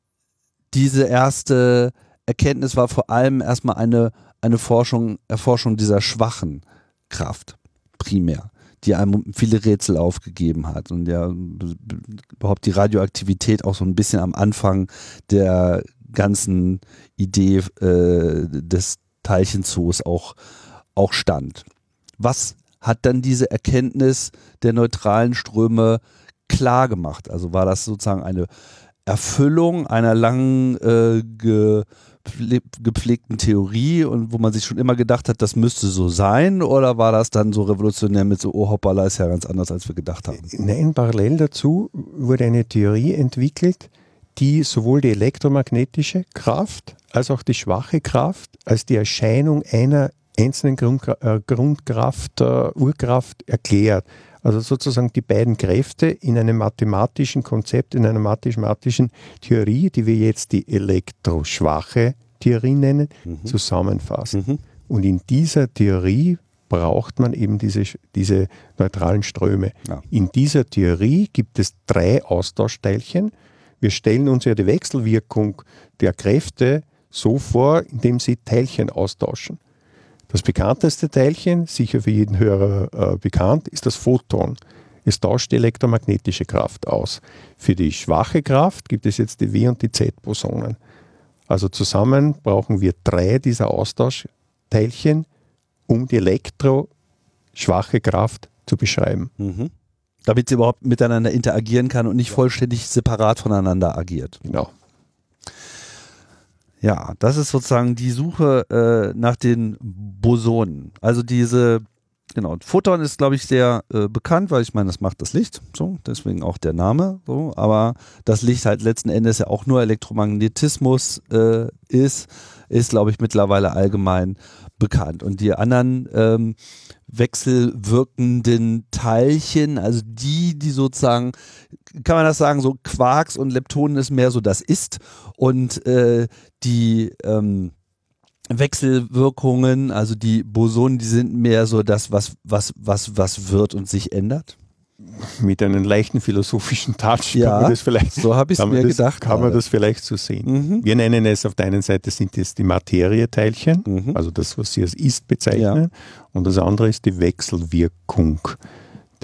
diese erste Erkenntnis war vor allem erstmal eine, eine Forschung, Erforschung dieser schwachen Kraft, primär, die einem viele Rätsel aufgegeben hat und ja überhaupt die Radioaktivität auch so ein bisschen am Anfang der ganzen Idee äh, des Teilchenzoos auch, auch stand. Was hat dann diese Erkenntnis der neutralen Ströme klar gemacht? Also war das sozusagen eine Erfüllung einer langen äh, ge, gepflegten Theorie und wo man sich schon immer gedacht hat, das müsste so sein? Oder war das dann so revolutionär mit so, oh hoppala, ist ja ganz anders, als wir gedacht haben? Nein, parallel dazu wurde eine Theorie entwickelt, die sowohl die elektromagnetische Kraft als auch die schwache Kraft als die Erscheinung einer einzelnen äh, Grundkraft, äh, Urkraft erklärt. Also sozusagen die beiden Kräfte in einem mathematischen Konzept, in einer mathematischen Theorie, die wir jetzt die elektroschwache Theorie nennen, mhm. zusammenfassen. Mhm. Und in dieser Theorie braucht man eben diese, diese neutralen Ströme. Ja. In dieser Theorie gibt es drei Austauschteilchen, wir stellen uns ja die Wechselwirkung der Kräfte so vor, indem sie Teilchen austauschen. Das bekannteste Teilchen, sicher für jeden Hörer äh, bekannt, ist das Photon. Es tauscht die elektromagnetische Kraft aus. Für die schwache Kraft gibt es jetzt die W- und die Z-Bosonen. Also zusammen brauchen wir drei dieser Austauschteilchen, um die elektroschwache Kraft zu beschreiben. Mhm damit sie überhaupt miteinander interagieren kann und nicht vollständig separat voneinander agiert. Genau. Ja, das ist sozusagen die Suche äh, nach den Bosonen. Also diese, genau, Photon ist, glaube ich, sehr äh, bekannt, weil ich meine, das macht das Licht, so, deswegen auch der Name, so, aber das Licht halt letzten Endes ja auch nur Elektromagnetismus äh, ist, ist, glaube ich, mittlerweile allgemein bekannt. Und die anderen ähm, wechselwirkenden Teilchen, also die, die sozusagen, kann man das sagen, so Quarks und Leptonen ist mehr so das Ist und äh, die ähm, Wechselwirkungen, also die Bosonen, die sind mehr so das, was, was, was, was wird und sich ändert mit einem leichten philosophischen Touch ja, kann man das vielleicht, so habe ich mir das, gedacht. Kann man das vielleicht so sehen. Mhm. Wir nennen es auf der einen Seite sind es die Materieteilchen, mhm. also das, was Sie als Ist bezeichnen, ja. und das andere ist die Wechselwirkung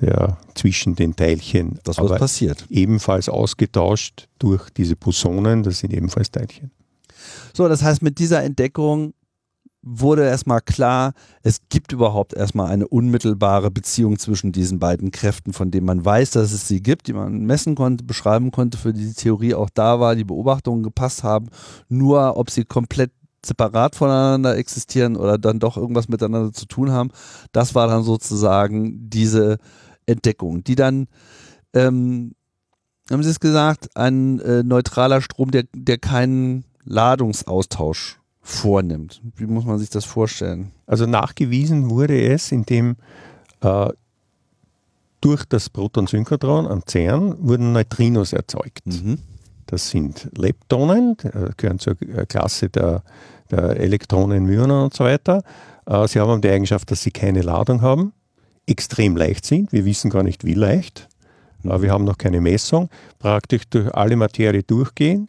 der, zwischen den Teilchen. Das, was passiert. Ebenfalls ausgetauscht durch diese Bosonen, das sind ebenfalls Teilchen. So, das heißt, mit dieser Entdeckung wurde erstmal klar, es gibt überhaupt erstmal eine unmittelbare Beziehung zwischen diesen beiden Kräften, von denen man weiß, dass es sie gibt, die man messen konnte, beschreiben konnte, für die die Theorie auch da war, die Beobachtungen gepasst haben. Nur ob sie komplett separat voneinander existieren oder dann doch irgendwas miteinander zu tun haben, das war dann sozusagen diese Entdeckung, die dann, ähm, haben Sie es gesagt, ein äh, neutraler Strom, der, der keinen Ladungsaustausch vornimmt. Wie muss man sich das vorstellen? Also nachgewiesen wurde es, indem äh, durch das Protonsynchrotron am CERN wurden Neutrinos erzeugt. Mhm. Das sind Leptonen, gehören zur Klasse der, der Elektronen, Myonen und so weiter. Äh, sie haben die Eigenschaft, dass sie keine Ladung haben, extrem leicht sind. Wir wissen gar nicht, wie leicht. Mhm. Wir haben noch keine Messung. Praktisch durch alle Materie durchgehen,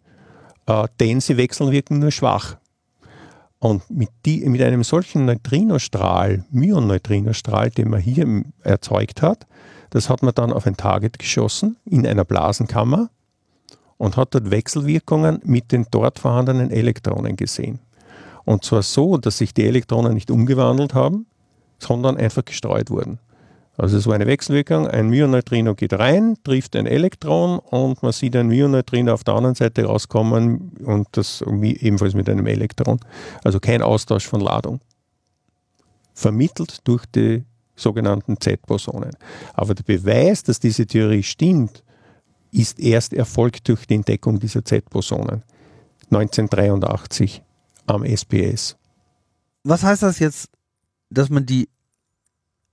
äh, denn sie wechseln wirken nur schwach. Und mit, die, mit einem solchen Neutrinostrahl, Myon-Neutrinostrahl, den man hier erzeugt hat, das hat man dann auf ein Target geschossen in einer Blasenkammer und hat dort Wechselwirkungen mit den dort vorhandenen Elektronen gesehen. Und zwar so, dass sich die Elektronen nicht umgewandelt haben, sondern einfach gestreut wurden. Also es war eine Wechselwirkung, ein Myoneutrino geht rein, trifft ein Elektron und man sieht ein Myoneutrino auf der anderen Seite rauskommen und das ebenfalls mit einem Elektron. Also kein Austausch von Ladung. Vermittelt durch die sogenannten Z-Bosonen. Aber der Beweis, dass diese Theorie stimmt, ist erst erfolgt durch die Entdeckung dieser Z-Bosonen 1983 am SPS. Was heißt das jetzt, dass man die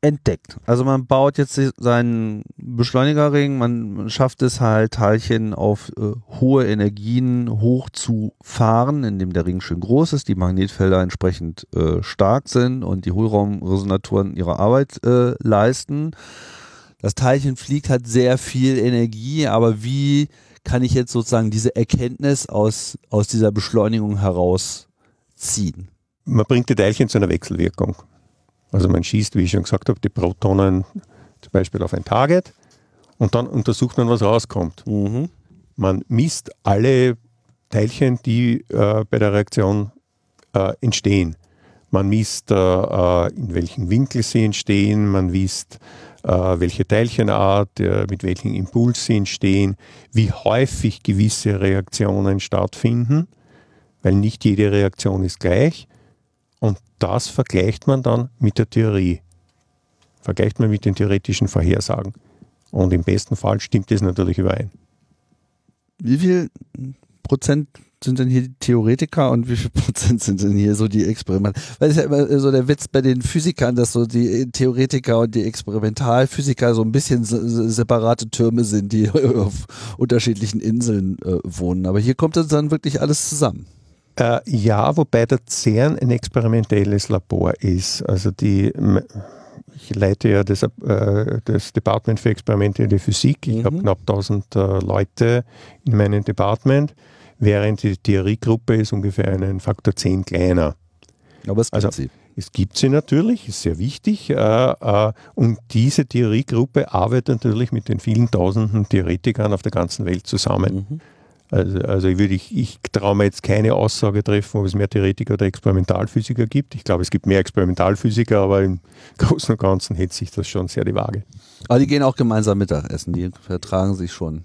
entdeckt. Also man baut jetzt seinen Beschleunigerring, man schafft es halt, Teilchen auf äh, hohe Energien hoch zu fahren, indem der Ring schön groß ist, die Magnetfelder entsprechend äh, stark sind und die Hohlraumresonatoren ihre Arbeit äh, leisten. Das Teilchen fliegt, hat sehr viel Energie, aber wie kann ich jetzt sozusagen diese Erkenntnis aus, aus dieser Beschleunigung herausziehen? Man bringt die Teilchen zu einer Wechselwirkung. Also man schießt, wie ich schon gesagt habe, die Protonen zum Beispiel auf ein Target und dann untersucht man, was rauskommt. Mhm. Man misst alle Teilchen, die äh, bei der Reaktion äh, entstehen. Man misst, äh, äh in welchem Winkel sie entstehen, man misst, äh, welche Teilchenart, äh, mit welchem Impuls sie entstehen, wie häufig gewisse Reaktionen stattfinden, weil nicht jede Reaktion ist gleich. Das vergleicht man dann mit der Theorie. Vergleicht man mit den theoretischen Vorhersagen. Und im besten Fall stimmt das natürlich überein. Wie viel Prozent sind denn hier die Theoretiker und wie viel Prozent sind denn hier so die Experimente? Weil es ja immer so der Witz bei den Physikern, dass so die Theoretiker und die Experimentalphysiker so ein bisschen separate Türme sind, die auf unterschiedlichen Inseln äh, wohnen. Aber hier kommt das dann wirklich alles zusammen. Äh, ja, wobei der CERN ein experimentelles Labor ist. Also die, ich leite ja das, äh, das Department für experimentelle Physik. Ich mhm. habe knapp 1000 äh, Leute in meinem Department, während die Theoriegruppe ist ungefähr einen Faktor 10 kleiner. Aber es gibt also, sie. Es gibt sie natürlich, ist sehr wichtig. Äh, äh, und diese Theoriegruppe arbeitet natürlich mit den vielen tausenden Theoretikern auf der ganzen Welt zusammen. Mhm. Also, also ich, würde, ich, ich traue mir jetzt keine Aussage treffen, ob es mehr Theoretiker oder Experimentalphysiker gibt. Ich glaube, es gibt mehr Experimentalphysiker, aber im Großen und Ganzen hält sich das schon sehr die Waage. Aber die gehen auch gemeinsam Mittagessen, die vertragen sich schon.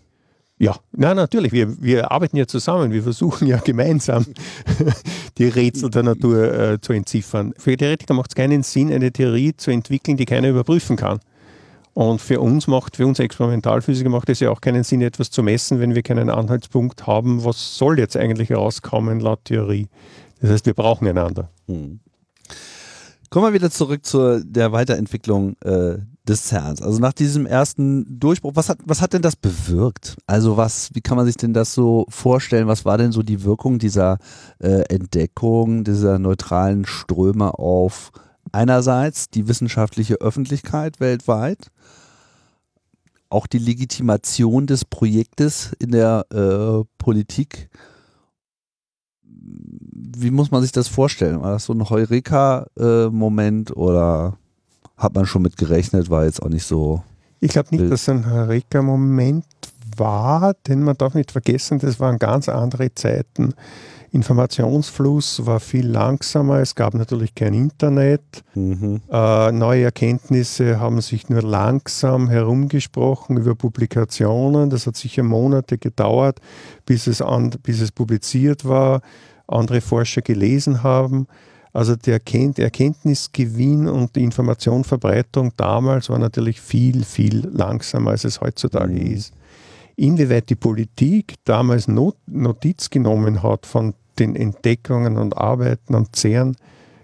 Ja, na natürlich, wir, wir arbeiten ja zusammen, wir versuchen ja gemeinsam die Rätsel der Natur äh, zu entziffern. Für Theoretiker macht es keinen Sinn, eine Theorie zu entwickeln, die keiner überprüfen kann. Und für uns macht, für uns Experimentalphysiker macht es ja auch keinen Sinn, etwas zu messen, wenn wir keinen Anhaltspunkt haben, was soll jetzt eigentlich herauskommen laut Theorie. Das heißt, wir brauchen einander. Hm. Kommen wir wieder zurück zu der Weiterentwicklung äh, des CERNs. Also nach diesem ersten Durchbruch, was hat, was hat denn das bewirkt? Also was, wie kann man sich denn das so vorstellen? Was war denn so die Wirkung dieser äh, Entdeckung, dieser neutralen Ströme auf einerseits die wissenschaftliche Öffentlichkeit weltweit, auch die Legitimation des Projektes in der äh, Politik. Wie muss man sich das vorstellen? War das so ein Heureka-Moment oder hat man schon mit gerechnet, war jetzt auch nicht so. Ich glaube nicht, dass es ein Heureka-Moment war, denn man darf nicht vergessen, das waren ganz andere Zeiten. Informationsfluss war viel langsamer, es gab natürlich kein Internet. Mhm. Äh, neue Erkenntnisse haben sich nur langsam herumgesprochen über Publikationen. Das hat sicher Monate gedauert, bis es, an, bis es publiziert war, andere Forscher gelesen haben. Also der Erkenntnisgewinn und die Informationverbreitung damals war natürlich viel, viel langsamer, als es heutzutage mhm. ist. Inwieweit die Politik damals Notiz genommen hat von den Entdeckungen und Arbeiten am CERN,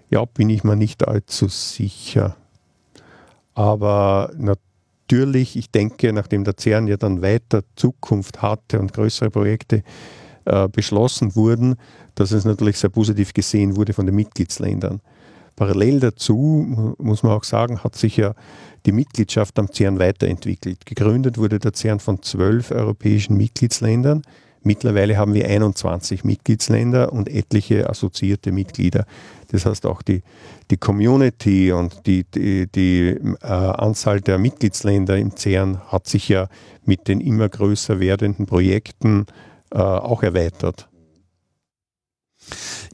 ja, bin ich mir nicht allzu sicher. Aber natürlich, ich denke, nachdem der CERN ja dann weiter Zukunft hatte und größere Projekte äh, beschlossen wurden, dass es natürlich sehr positiv gesehen wurde von den Mitgliedsländern. Parallel dazu, muss man auch sagen, hat sich ja die Mitgliedschaft am CERN weiterentwickelt. Gegründet wurde der CERN von zwölf europäischen Mitgliedsländern. Mittlerweile haben wir 21 Mitgliedsländer und etliche assoziierte Mitglieder. Das heißt auch die, die Community und die, die, die äh, Anzahl der Mitgliedsländer im CERN hat sich ja mit den immer größer werdenden Projekten äh, auch erweitert.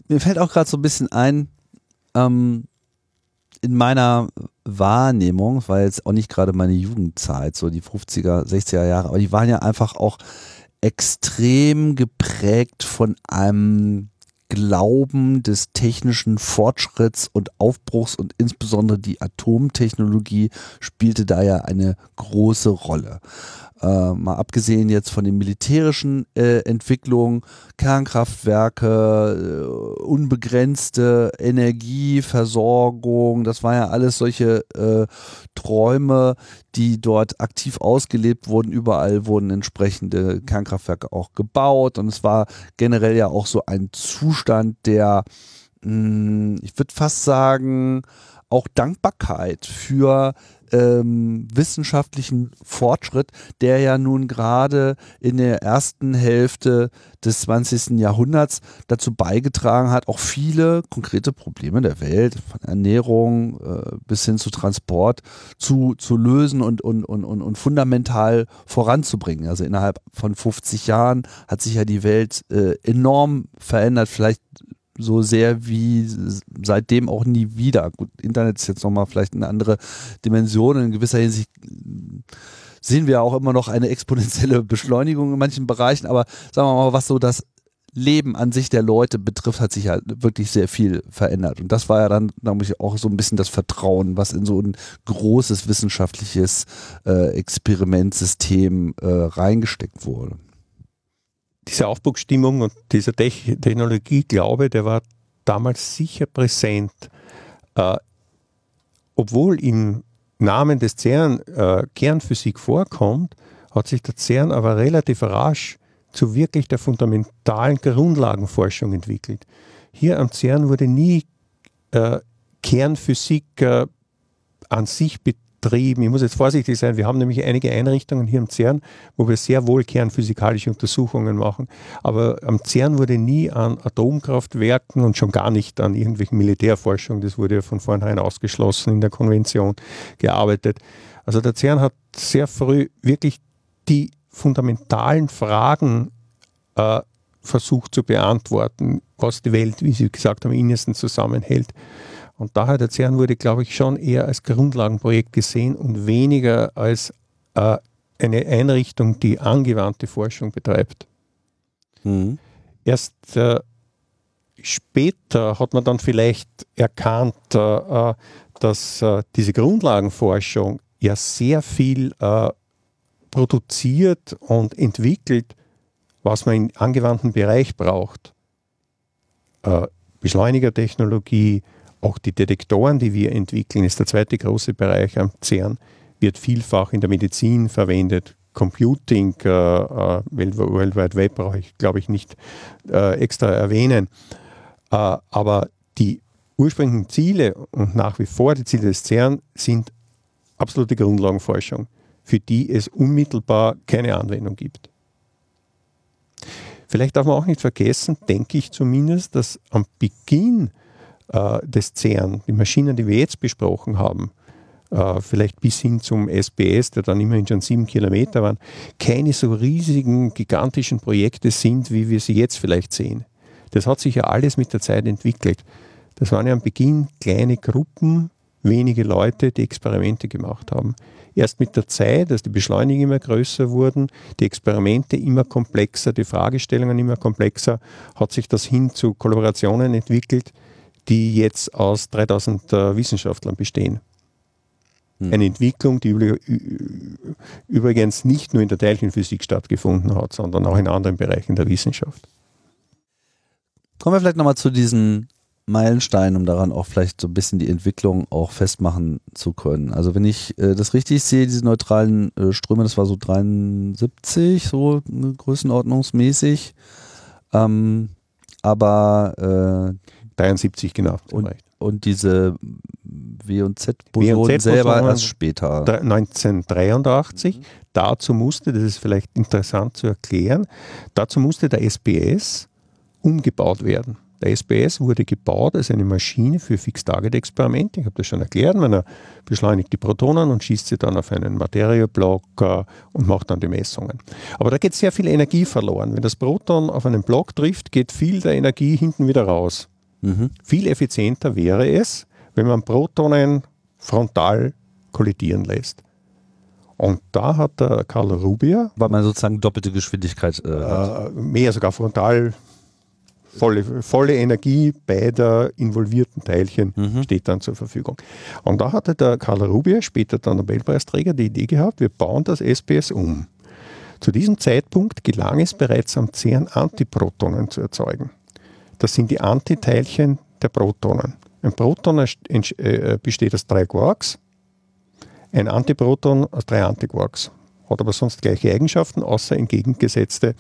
Mir fällt auch gerade so ein bisschen ein, ähm, in meiner Wahrnehmung, war jetzt auch nicht gerade meine Jugendzeit, so die 50er, 60er Jahre, aber die waren ja einfach auch extrem geprägt von einem Glauben des technischen Fortschritts und Aufbruchs und insbesondere die Atomtechnologie spielte da ja eine große Rolle. Äh, mal abgesehen jetzt von den militärischen äh, Entwicklungen, Kernkraftwerke, äh, unbegrenzte Energieversorgung, das war ja alles solche äh, Träume, die dort aktiv ausgelebt wurden. Überall wurden entsprechende Kernkraftwerke auch gebaut und es war generell ja auch so ein Zustand der, mh, hm, ich würde fast sagen, auch Dankbarkeit für ähm, wissenschaftlichen Fortschritt, der ja nun gerade in der ersten Hälfte des 20. Jahrhunderts dazu beigetragen hat, auch viele konkrete Probleme der Welt, von Ernährung äh, bis hin zu Transport, zu, zu lösen und, und, und, und, und fundamental voranzubringen. Also innerhalb von 50 Jahren hat sich ja die Welt äh, enorm verändert, vielleicht so sehr wie seitdem auch nie wieder. Gut, Internet ist jetzt nochmal vielleicht eine andere Dimension. In gewisser Hinsicht sehen wir auch immer noch eine exponentielle Beschleunigung in manchen Bereichen, aber sagen wir mal, was so das Leben an sich der Leute betrifft, hat sich halt wirklich sehr viel verändert. Und das war ja dann, glaube ich, auch so ein bisschen das Vertrauen, was in so ein großes wissenschaftliches äh, Experimentsystem äh, reingesteckt wurde diese Aufbruchsstimmung und dieser Technologieglaube, der war damals sicher präsent. Äh, obwohl im Namen des CERN äh, Kernphysik vorkommt, hat sich der CERN aber relativ rasch zu wirklich der fundamentalen Grundlagenforschung entwickelt. Hier am CERN wurde nie äh, Kernphysik äh, an sich betrieben betrieben. Ich muss jetzt vorsichtig sein, wir haben nämlich einige Einrichtungen hier am CERN, wo wir sehr wohl kernphysikalische Untersuchungen machen. Aber am CERN wurde nie an Atomkraftwerken und schon gar nicht an irgendwelchen Militärforschung, das wurde von vornherein ausgeschlossen in der Konvention, gearbeitet. Also der CERN hat sehr früh wirklich die fundamentalen Fragen äh, versucht zu beantworten, was die Welt, wie Sie gesagt haben, im Innersten zusammenhält. Und daher der CERN wurde, glaube ich, schon eher als Grundlagenprojekt gesehen und weniger als äh, eine Einrichtung, die angewandte Forschung betreibt. Mhm. Erst äh, später hat man dann vielleicht erkannt, äh, äh dass äh, diese Grundlagenforschung ja sehr viel äh, produziert und entwickelt, was man im angewandten Bereich braucht. Beschleunigertechnologie, auch die Detektoren, die wir entwickeln, ist der zweite große Bereich am CERN, wird vielfach in der Medizin verwendet. Computing, äh, äh, World Wide Web brauche ich, glaube ich, nicht äh, extra erwähnen. Äh, aber die ursprünglichen Ziele und nach wie vor die Ziele des CERN sind absolute Grundlagenforschung, für die es unmittelbar keine Anwendung gibt. Vielleicht darf man auch nicht vergessen, denke ich zumindest, dass am Beginn äh, des CERN, die Maschinen, die wir jetzt besprochen haben, äh, vielleicht bis hin zum SBS, der dann immerhin schon sieben Kilometer waren, keine so riesigen, gigantischen Projekte sind, wie wir sie jetzt vielleicht sehen. Das hat sich ja alles mit der Zeit entwickelt. Das waren ja am Beginn kleine Gruppen, wenige Leute, die Experimente gemacht haben. Erst mit der Zeit, als die Beschleuniger immer größer wurden, die Experimente immer komplexer, die Fragestellungen immer komplexer, hat sich das hin zu Kollaborationen entwickelt, die jetzt aus 3000 äh, Wissenschaftlern bestehen. Hm. Eine Entwicklung, die übrigens nicht nur in der Teilchenphysik stattgefunden hat, sondern auch in anderen Bereichen der Wissenschaft. Kommen wir vielleicht nochmal zu diesen Meilensteinen, um daran auch vielleicht so ein bisschen die Entwicklung auch festmachen zu können. Also wenn ich äh, das richtig sehe, diese neutralen äh, Ströme, das war so 73, so äh, größenordnungsmäßig. Ähm, aber äh, 73, genau. Und, und diese W- und Z-Bosonen selber erst später. 1983. Mhm. Dazu musste, das ist vielleicht interessant zu erklären, dazu musste der SPS umgebaut werden. Der SPS wurde gebaut als eine Maschine für Fixed-Target-Experimente. Ich habe das schon erklärt. Man beschleunigt die Protonen und schießt sie dann auf einen Materieblock äh, und macht dann die Messungen. Aber da geht sehr viel Energie verloren. Wenn das Proton auf einen Block trifft, geht viel der Energie hinten wieder raus. Mhm. Viel effizienter wäre es, wenn man Protonen frontal kollidieren lässt. Und da hat der Karl Rubier. Weil man sozusagen doppelte Geschwindigkeit äh, äh, Mehr sogar frontal. Volle, volle Energie beider involvierten Teilchen mhm. steht dann zur Verfügung. Und da hatte der Karl Rubier, später der Nobelpreisträger, die Idee gehabt, wir bauen das SPS um. Zu diesem Zeitpunkt gelang es bereits am CERN Antiprotonen zu erzeugen. Das sind die Antiteilchen der Protonen. Ein Proton äh, besteht aus drei Quarks, ein Antiproton aus drei Antiquarks. Hat aber sonst gleiche Eigenschaften, außer entgegengesetzte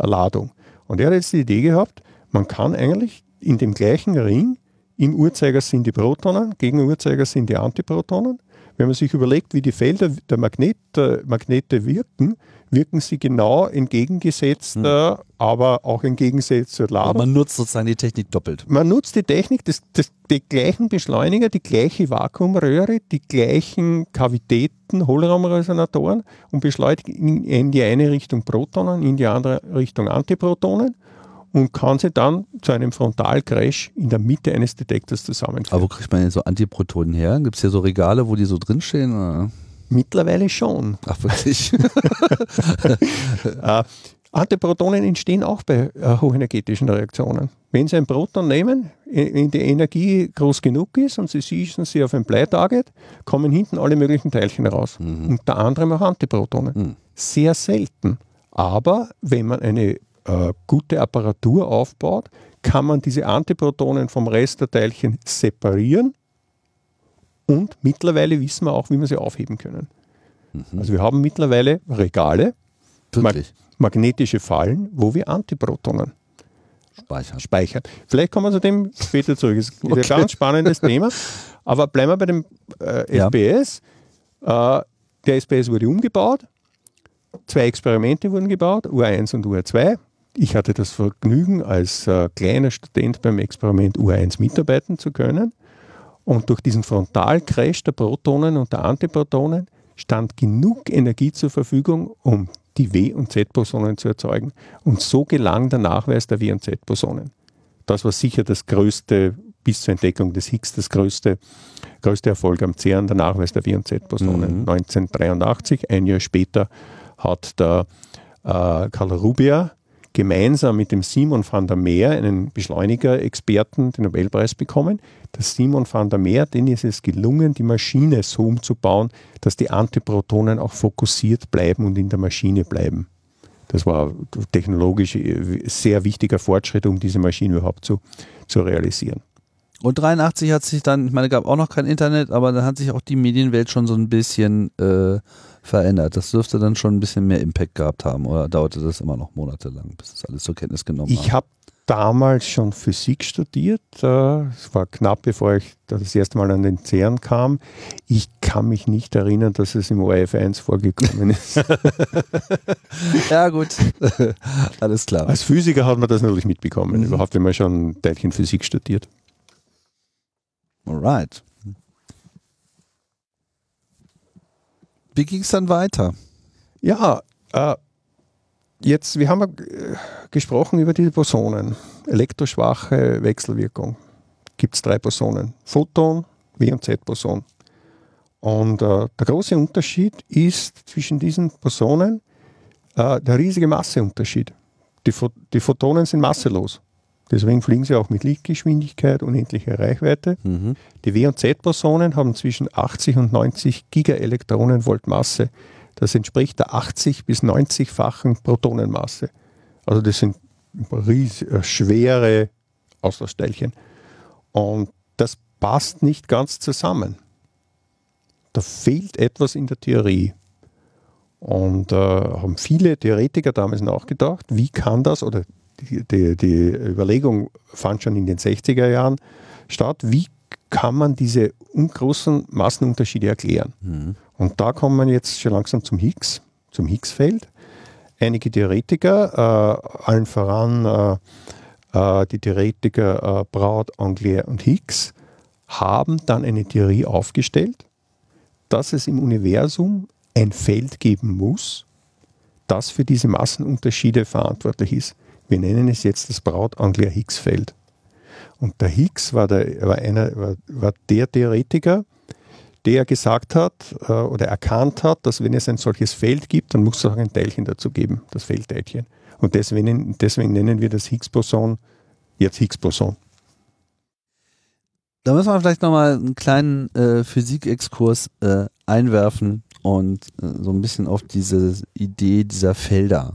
Ladung. Und er hat jetzt die Idee gehabt, man kann eigentlich in dem gleichen Ring, im Uhrzeiger sind die Protonen, gegen Uhrzeiger sind die Antiprotonen. Wenn man sich überlegt, wie die Felder der Magnet, äh, Magnete wirken, wirken sie genau entgegengesetzt, hm. aber auch entgegengesetzt zur Ladung. Aber man nutzt sozusagen die Technik doppelt. Man nutzt die Technik, das, das, die gleichen Beschleuniger, die gleiche Vakuumröhre, die gleichen Kavitäten, Hohlraumresonatoren und beschleunigt in, in die eine Richtung Protonen, in die andere Richtung Antiprotonen und kann sie dann zu einem Frontalcrash in der Mitte eines Detektors zusammenführen. Aber wo kriegt man denn so Antiprotonen her? Gibt es hier so Regale, wo die so drinstehen? Oder? Mittlerweile schon. Ach, wirklich? äh, Antiprotonen entstehen auch bei äh, hochenergetischen Reaktionen. Wenn Sie ein Proton nehmen, wenn die Energie groß genug ist und Sie schießen sie auf ein Bleitarget, kommen hinten alle möglichen Teilchen raus. Mhm. Unter anderem auch Antiprotonen. Mhm. Sehr selten. Aber wenn man eine äh, gute Apparatur aufbaut, kann man diese Antiprotonen vom Rest der Teilchen separieren und mittlerweile wissen wir auch, wie wir sie aufheben können. Mhm. Also wir haben mittlerweile Regale, mag magnetische Fallen, wo wir Antiprotonen speichern. speichern. Vielleicht kommen wir zu dem später zurück. Das ist okay. ein ganz spannendes Thema. Aber bleiben wir bei dem äh, SPS. Ja. Äh, der SPS wurde umgebaut. Zwei Experimente wurden gebaut, U1 und U2. Ich hatte das Vergnügen, als äh, kleiner Student beim Experiment U1 mitarbeiten zu können. Und durch diesen Frontalcrash der Protonen und der Antiprotonen stand genug Energie zur Verfügung, um die W- und Z-Bosonen zu erzeugen. Und so gelang der Nachweis der W- und Z-Bosonen. Das war sicher das größte, bis zur Entdeckung des Higgs, das größte, größte Erfolg am CERN, der Nachweis der W- und Z-Bosonen. Mhm. 1983, ein Jahr später, hat der äh, Karl Rubier gemeinsam mit dem Simon van der Meer, einen Beschleuniger-Experten, den Nobelpreis bekommen. Der Simon van der Meer, denen ist es gelungen, die Maschine so umzubauen, dass die Antiprotonen auch fokussiert bleiben und in der Maschine bleiben. Das war technologisch äh, sehr wichtiger Fortschritt, um diese Maschine überhaupt zu, zu realisieren. Und 83 hat sich dann, ich meine, es gab auch noch kein Internet, aber dann hat sich auch die Medienwelt schon so ein bisschen äh, verändert. Das dürfte dann schon ein bisschen mehr Impact gehabt haben oder dauerte das immer noch monatelang, bis das alles zur Kenntnis genommen Ich habe damals schon Physik studiert. Äh, es war knapp, bevor ich das erste Mal an den CERN kam. Ich kann mich nicht erinnern, dass es im ORF 1 vorgekommen ist. ja, gut. Alles klar. Als Physiker hat man das natürlich mitbekommen, mhm. überhaupt, wenn man schon Teilchen Physik studiert. Alright. Wie ging es dann weiter? Ja, äh, jetzt, wir haben gesprochen über die Bosonen. Elektroschwache Wechselwirkung. Gibt es drei Bosonen. Photon, W- und Z-Boson. Und äh, der große Unterschied ist zwischen diesen Bosonen äh, der riesige Masseunterschied. Die, die Photonen sind masselos. Deswegen fliegen sie auch mit Lichtgeschwindigkeit, unendliche Reichweite. Mhm. Die W- und Z-Bosonen haben zwischen 80 und 90 Gigaelektronenvolt Masse. Das entspricht der 80 bis 90-fachen Protonenmasse. Also das sind ries äh, schwere Austauschteilchen. Und das passt nicht ganz zusammen. Da fehlt etwas in der Theorie. Und äh, haben viele Theoretiker damals nachgedacht, wie kann das, oder die, die Überlegung fand schon in den 60er Jahren statt, wie kann man diese großen Massenunterschiede erklären? Mhm. Und da kommt man jetzt schon langsam zum Higgs, zum Higgs-Feld. Einige Theoretiker, äh, allen voran äh, die Theoretiker äh, Braut, Angler und Higgs, haben dann eine Theorie aufgestellt, dass es im Universum ein Feld geben muss, das für diese Massenunterschiede verantwortlich ist. Wir nennen es jetzt das Braut-Angler-Higgs-Feld. Und der Higgs war der, war einer, war, war der Theoretiker, der gesagt hat äh, oder erkannt hat, dass wenn es ein solches Feld gibt, dann muss es auch ein Teilchen dazu geben, das Feldteilchen. Und deswegen, deswegen nennen wir das Higgs-Boson jetzt Higgs-Boson. Da müssen wir vielleicht nochmal einen kleinen äh, Physikexkurs äh, einwerfen und äh, so ein bisschen auf diese Idee dieser Felder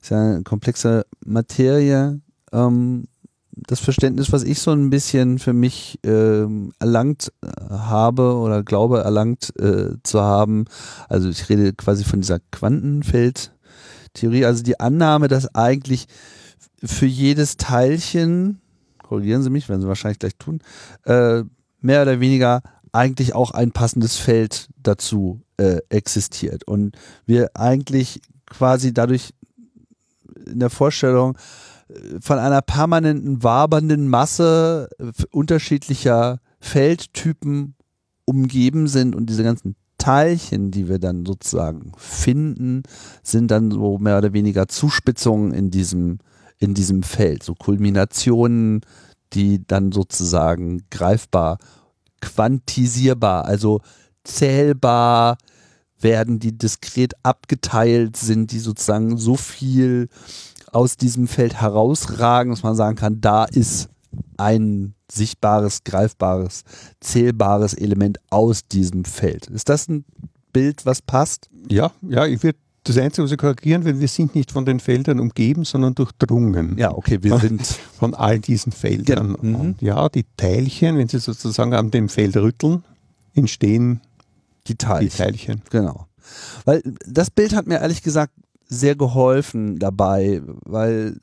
ist ja eine komplexe Materie. Ähm, das Verständnis, was ich so ein bisschen für mich ähm, erlangt äh, habe oder glaube erlangt äh, zu haben, also ich rede quasi von dieser Quantenfeldtheorie, also die Annahme, dass eigentlich für jedes Teilchen korrigieren Sie mich, werden Sie wahrscheinlich gleich tun, äh, mehr oder weniger eigentlich auch ein passendes Feld dazu äh, existiert. Und wir eigentlich quasi dadurch in der Vorstellung äh, von einer permanenten wabernden Masse unterschiedlicher Feldtypen umgeben sind und diese ganzen Teilchen, die wir dann sozusagen finden, sind dann so mehr oder weniger Zuspitzungen in diesem in diesem Feld, so Kulminationen, die dann sozusagen greifbar, quantisierbar, also zählbar werden, die diskret abgeteilt sind, die sozusagen so viel aus diesem Feld herausragen, dass man sagen kann, da ist ein sichtbares, greifbares, zählbares Element aus diesem Feld. Ist das ein Bild, was passt? Ja, ja, ich würde das Einzige, was ich korrigieren will, wir sind nicht von den Feldern umgeben, sondern durchdrungen. Ja, okay, wir sind von all diesen Feldern. Mhm. Und ja, die Teilchen, wenn sie sozusagen an dem Feld rütteln, entstehen die Teilchen. die Teilchen. Genau. Weil das Bild hat mir ehrlich gesagt sehr geholfen dabei, weil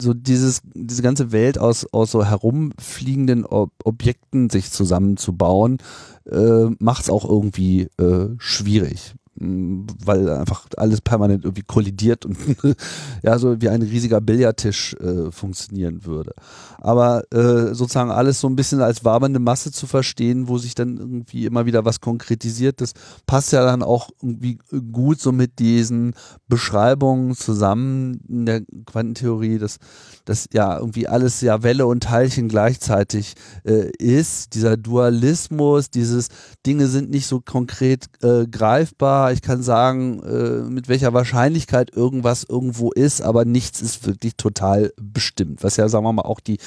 so dieses, diese ganze Welt aus, aus so herumfliegenden Ob Objekten sich zusammenzubauen, äh, macht es auch irgendwie äh, schwierig weil einfach alles permanent irgendwie kollidiert und ja, so wie ein riesiger Billardtisch äh, funktionieren würde. Aber äh, sozusagen alles so ein bisschen als wabernde Masse zu verstehen, wo sich dann irgendwie immer wieder was konkretisiert, das passt ja dann auch irgendwie gut so mit diesen Beschreibungen zusammen in der Quantentheorie, dass dass ja irgendwie alles ja Welle und Teilchen gleichzeitig äh, ist. Dieser Dualismus, dieses Dinge sind nicht so konkret äh, greifbar. Ich kann sagen, äh, mit welcher Wahrscheinlichkeit irgendwas irgendwo ist, aber nichts ist wirklich total bestimmt. Was ja, sagen wir mal, auch die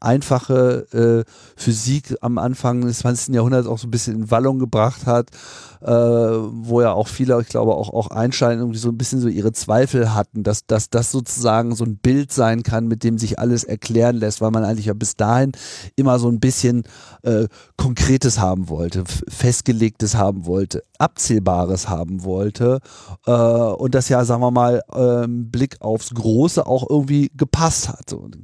einfache äh, Physik am Anfang des 20. Jahrhunderts auch so ein bisschen in Wallung gebracht hat äh, wo ja auch viele, ich glaube auch, auch Einstein irgendwie so ein bisschen so ihre Zweifel hatten, dass, dass das sozusagen so ein Bild sein kann, mit dem sich alles erklären lässt, weil man eigentlich ja bis dahin immer so ein bisschen äh, Konkretes haben wollte, Festgelegtes haben wollte, Abzählbares haben wollte äh, und das ja, sagen wir mal, ähm, Blick aufs Große auch irgendwie gepasst hat. So, die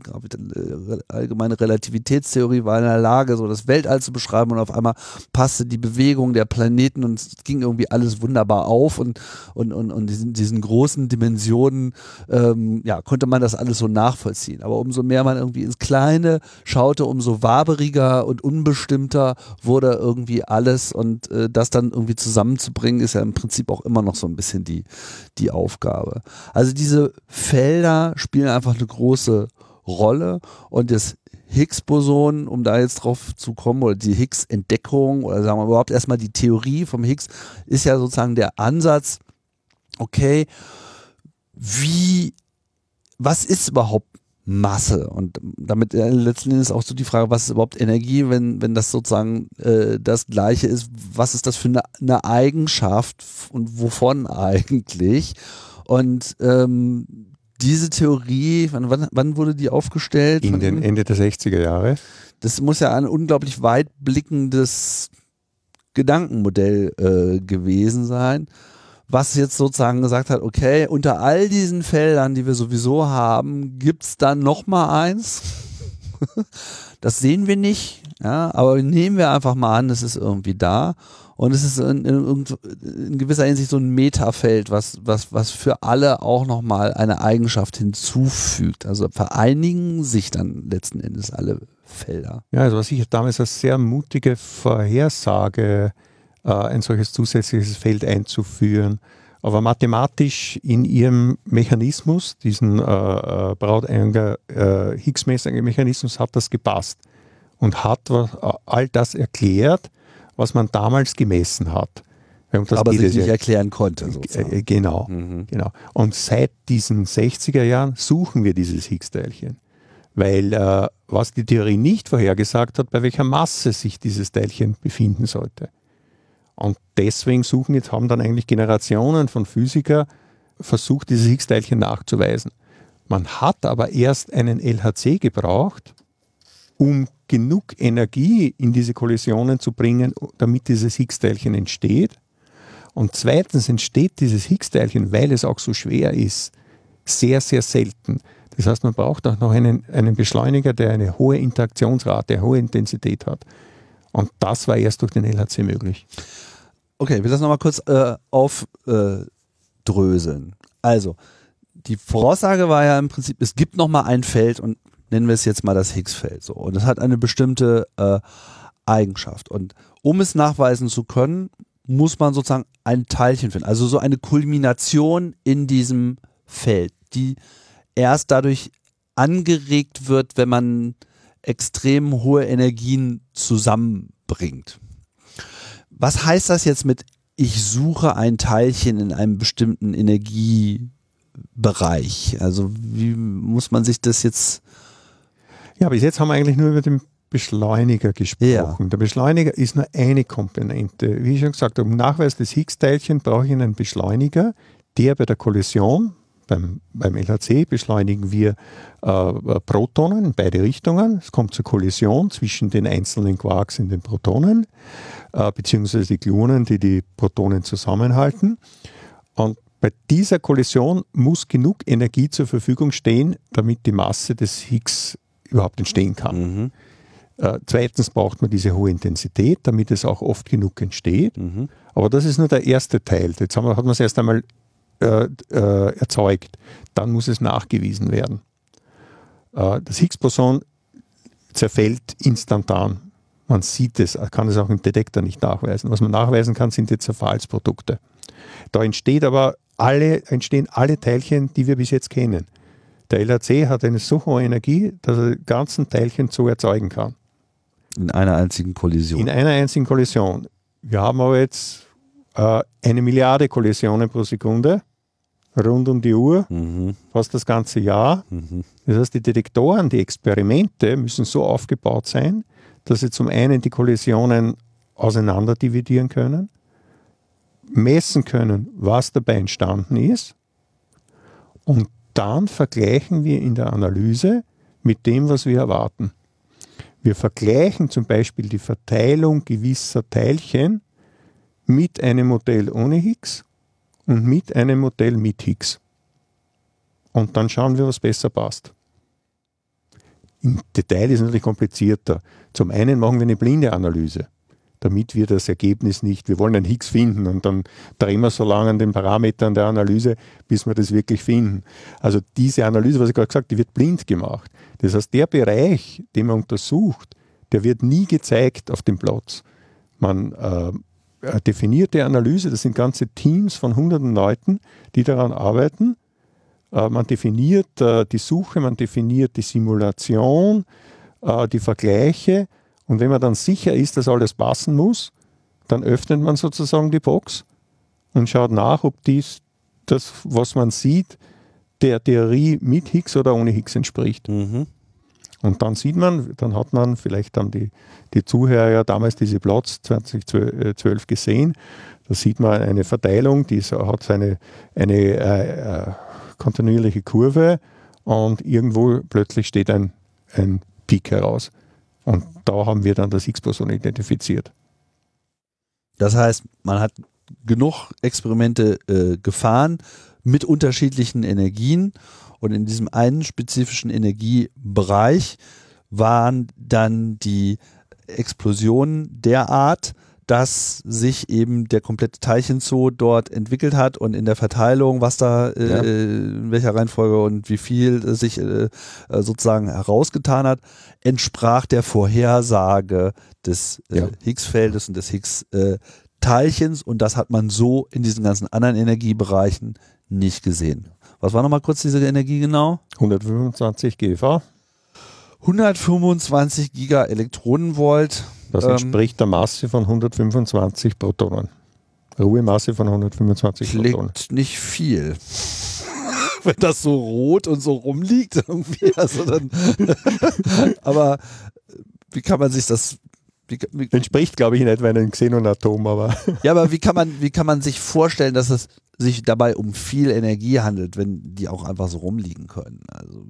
äh, allgemeine Relativitätstheorie war in der Lage, so das Weltall zu beschreiben und auf einmal passte die Bewegung der Planeten und ging irgendwie alles wunderbar auf und, und, und, und diesen, diesen großen Dimensionen ähm, ja, konnte man das alles so nachvollziehen. Aber umso mehr man irgendwie ins Kleine schaute, umso waberiger und unbestimmter wurde irgendwie alles und äh, das dann irgendwie zusammenzubringen, ist ja im Prinzip auch immer noch so ein bisschen die, die Aufgabe. Also diese Felder spielen einfach eine große Rolle und das Higgs-Boson, um da jetzt drauf zu kommen, oder die Higgs-Entdeckung, oder sagen wir überhaupt erstmal die Theorie vom Higgs, ist ja sozusagen der Ansatz, okay, wie, was ist überhaupt Masse? Und damit äh, letzten Endes auch so die Frage, was ist überhaupt Energie, wenn, wenn das sozusagen äh, das Gleiche ist, was ist das für eine, eine Eigenschaft und wovon eigentlich? Und ähm, diese Theorie, wann, wann, wurde die aufgestellt? In den Ende der 60er Jahre. Das muss ja ein unglaublich weitblickendes Gedankenmodell äh, gewesen sein, was jetzt sozusagen gesagt hat, okay, unter all diesen Feldern, die wir sowieso haben, gibt es dann noch mal eins, das sehen wir nicht, ja, aber nehmen wir einfach mal an, es ist irgendwie da. Und es ist in, in, in gewisser Hinsicht so ein Metafeld, was, was, was für alle auch nochmal eine Eigenschaft hinzufügt. Also vereinigen sich dann letzten Endes alle Felder. Ja, also was ich damals als sehr mutige Vorhersage, äh, ein solches zusätzliches Feld einzuführen, aber mathematisch in ihrem Mechanismus, diesen äh, äh Brauteinger äh, Higgs-Mechanismus, hat das gepasst und hat all das erklärt, was man damals gemessen hat. Aber sich nicht erklären konnte. Sozusagen. Äh, genau, mhm. genau. Und seit diesen 60er Jahren suchen wir dieses Higgs-Teilchen. Weil äh, was die Theorie nicht vorhergesagt hat, bei welcher Masse sich dieses Teilchen befinden sollte. Und deswegen suchen jetzt, haben dann eigentlich Generationen von Physikern versucht, dieses Higgs-Teilchen nachzuweisen. Man hat aber erst einen LHC gebraucht, um genug Energie in diese Kollisionen zu bringen, damit dieses Higgs-Teilchen entsteht. Und zweitens entsteht dieses Higgs-Teilchen, weil es auch so schwer ist, sehr, sehr selten. Das heißt, man braucht auch noch einen, einen Beschleuniger, der eine hohe Interaktionsrate, eine hohe Intensität hat. Und das war erst durch den LHC möglich. Okay, will das nochmal kurz äh, aufdröseln. Äh, also, die Voraussage war ja im Prinzip, es gibt nochmal ein Feld und nennen wir es jetzt mal das Higgs-Feld. So. Und es hat eine bestimmte äh, Eigenschaft. Und um es nachweisen zu können, muss man sozusagen ein Teilchen finden. Also so eine Kulmination in diesem Feld, die erst dadurch angeregt wird, wenn man extrem hohe Energien zusammenbringt. Was heißt das jetzt mit, ich suche ein Teilchen in einem bestimmten Energiebereich? Also wie muss man sich das jetzt ja, bis jetzt haben wir eigentlich nur über den Beschleuniger gesprochen. Ja. Der Beschleuniger ist nur eine Komponente. Wie ich schon gesagt habe, um Nachweis des Higgs-Teilchen brauche ich einen Beschleuniger, der bei der Kollision, beim, beim LHC beschleunigen wir äh, Protonen in beide Richtungen. Es kommt zur Kollision zwischen den einzelnen Quarks in den Protonen, äh, beziehungsweise die Gluonen, die die Protonen zusammenhalten. Und bei dieser Kollision muss genug Energie zur Verfügung stehen, damit die Masse des Higgs überhaupt entstehen kann. Mhm. Äh, zweitens braucht man diese hohe Intensität, damit es auch oft genug entsteht. Mhm. Aber das ist nur der erste Teil. Jetzt wir, hat man es erst einmal äh, äh, erzeugt. Dann muss es nachgewiesen werden. Äh, das Higgs-Boson zerfällt instantan. Man sieht es, kann es auch im Detektor nicht nachweisen. Was man nachweisen kann, sind die Zerfallsprodukte. Da entsteht aber alle, entstehen alle Teilchen, die wir bis jetzt kennen. Der LHC hat eine so hohe Energie, dass er die ganzen Teilchen so erzeugen kann. In einer einzigen Kollision. In einer einzigen Kollision. Wir haben aber jetzt äh, eine Milliarde Kollisionen pro Sekunde, rund um die Uhr, mhm. fast das ganze Jahr. Mhm. Das heißt, die Detektoren, die Experimente müssen so aufgebaut sein, dass sie zum einen die Kollisionen auseinander dividieren können, messen können, was dabei entstanden ist und dann vergleichen wir in der Analyse mit dem, was wir erwarten. Wir vergleichen zum Beispiel die Verteilung gewisser Teilchen mit einem Modell ohne Higgs und mit einem Modell mit Higgs. Und dann schauen wir, was besser passt. Im Detail ist es natürlich komplizierter. Zum einen machen wir eine blinde Analyse damit wir das Ergebnis nicht, wir wollen einen Higgs finden und dann drehen wir so lange an den Parametern der Analyse, bis wir das wirklich finden. Also diese Analyse, was ich gerade gesagt habe, die wird blind gemacht. Das heißt, der Bereich, den man untersucht, der wird nie gezeigt auf dem Platz. Man äh, definiert die Analyse, das sind ganze Teams von hunderten Leuten, die daran arbeiten. Äh, man definiert äh, die Suche, man definiert die Simulation, äh, die Vergleiche und wenn man dann sicher ist, dass alles passen muss, dann öffnet man sozusagen die Box und schaut nach, ob dies, das, was man sieht, der Theorie mit Higgs oder ohne Higgs entspricht. Mhm. Und dann sieht man, dann hat man, vielleicht haben die, die Zuhörer ja damals diese Plots 2012 gesehen, da sieht man eine Verteilung, die hat eine, eine äh, äh, kontinuierliche Kurve und irgendwo plötzlich steht ein, ein Peak heraus. Und da haben wir dann das Higgs-Boson identifiziert. Das heißt, man hat genug Experimente äh, gefahren mit unterschiedlichen Energien und in diesem einen spezifischen Energiebereich waren dann die Explosionen derart, dass sich eben der komplette Teilchenzoo dort entwickelt hat und in der Verteilung, was da, äh, ja. in welcher Reihenfolge und wie viel sich äh, sozusagen herausgetan hat, entsprach der Vorhersage des äh, ja. Higgs-Feldes und des Higgs-Teilchens und das hat man so in diesen ganzen anderen Energiebereichen nicht gesehen. Was war nochmal kurz diese Energie genau? 125 GeV. 125 Gigaelektronenvolt. Das ähm, entspricht der Masse von 125 Protonen. Ruhemasse von 125 klingt Protonen. nicht viel. Wenn das so rot und so rumliegt irgendwie. Also dann aber wie kann man sich das wie, wie, entspricht, glaube ich, in etwa einem Xenonatom, aber. Ja, aber wie kann man, wie kann man sich vorstellen, dass es sich dabei um viel Energie handelt, wenn die auch einfach so rumliegen können? Also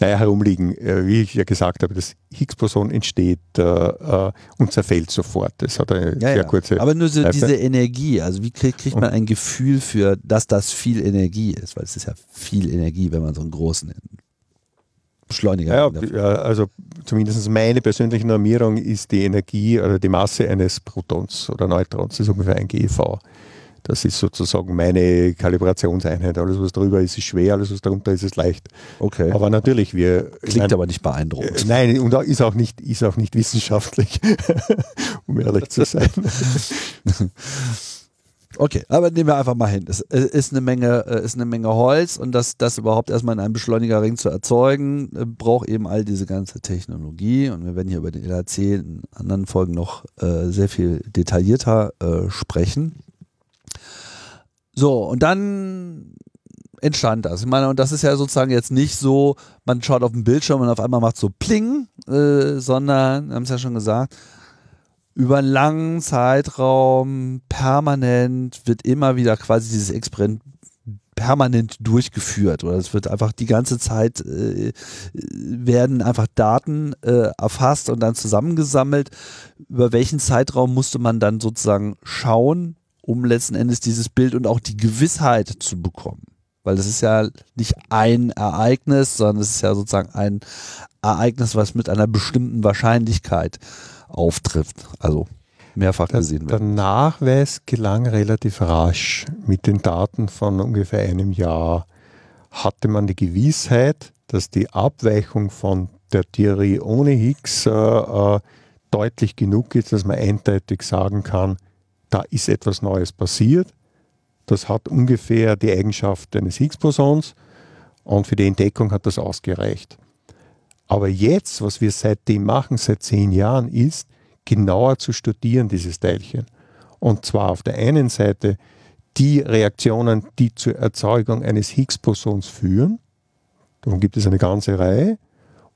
naja, herumliegen, äh, wie ich ja gesagt habe, das Higgs-Boson entsteht äh, äh, und zerfällt sofort. Das hat eine ja, sehr ja. kurze. Aber nur so diese Energie, also wie kriegt, kriegt man ein Gefühl für, dass das viel Energie ist? Weil es ist ja viel Energie, wenn man so einen großen Beschleuniger ja, ja, also zumindest meine persönliche Normierung ist die Energie oder die Masse eines Protons oder Neutrons, das ist ungefähr ein GeV. Das ist sozusagen meine Kalibrationseinheit. Alles, was drüber ist, ist schwer, alles, was darunter ist, ist leicht. Okay. Aber natürlich, wir. Klingt nein, aber nicht beeindruckend. Äh, nein, und ist auch nicht, ist auch nicht wissenschaftlich, um ehrlich zu sein. Okay, aber nehmen wir einfach mal hin. Es ist eine Menge, äh, ist eine Menge Holz und das, das überhaupt erstmal in einem Beschleunigerring zu erzeugen, äh, braucht eben all diese ganze Technologie. Und wir werden hier über den LHC in anderen Folgen noch äh, sehr viel detaillierter äh, sprechen. So, und dann entstand das. Ich meine, und das ist ja sozusagen jetzt nicht so, man schaut auf den Bildschirm und auf einmal macht so Pling, äh, sondern, haben es ja schon gesagt, über einen langen Zeitraum permanent wird immer wieder quasi dieses Experiment permanent durchgeführt oder es wird einfach die ganze Zeit äh, werden einfach Daten äh, erfasst und dann zusammengesammelt. Über welchen Zeitraum musste man dann sozusagen schauen, um letzten Endes dieses Bild und auch die Gewissheit zu bekommen. Weil das ist ja nicht ein Ereignis, sondern es ist ja sozusagen ein Ereignis, was mit einer bestimmten Wahrscheinlichkeit auftrifft. Also mehrfach gesehen wird. Der Nachweis gelang relativ rasch. Mit den Daten von ungefähr einem Jahr hatte man die Gewissheit, dass die Abweichung von der Theorie ohne Higgs äh, äh, deutlich genug ist, dass man eindeutig sagen kann, da ist etwas Neues passiert. Das hat ungefähr die Eigenschaft eines Higgs-Bosons und für die Entdeckung hat das ausgereicht. Aber jetzt, was wir seitdem machen, seit zehn Jahren, ist, genauer zu studieren, dieses Teilchen. Und zwar auf der einen Seite die Reaktionen, die zur Erzeugung eines Higgs-Bosons führen. Darum gibt es eine ganze Reihe.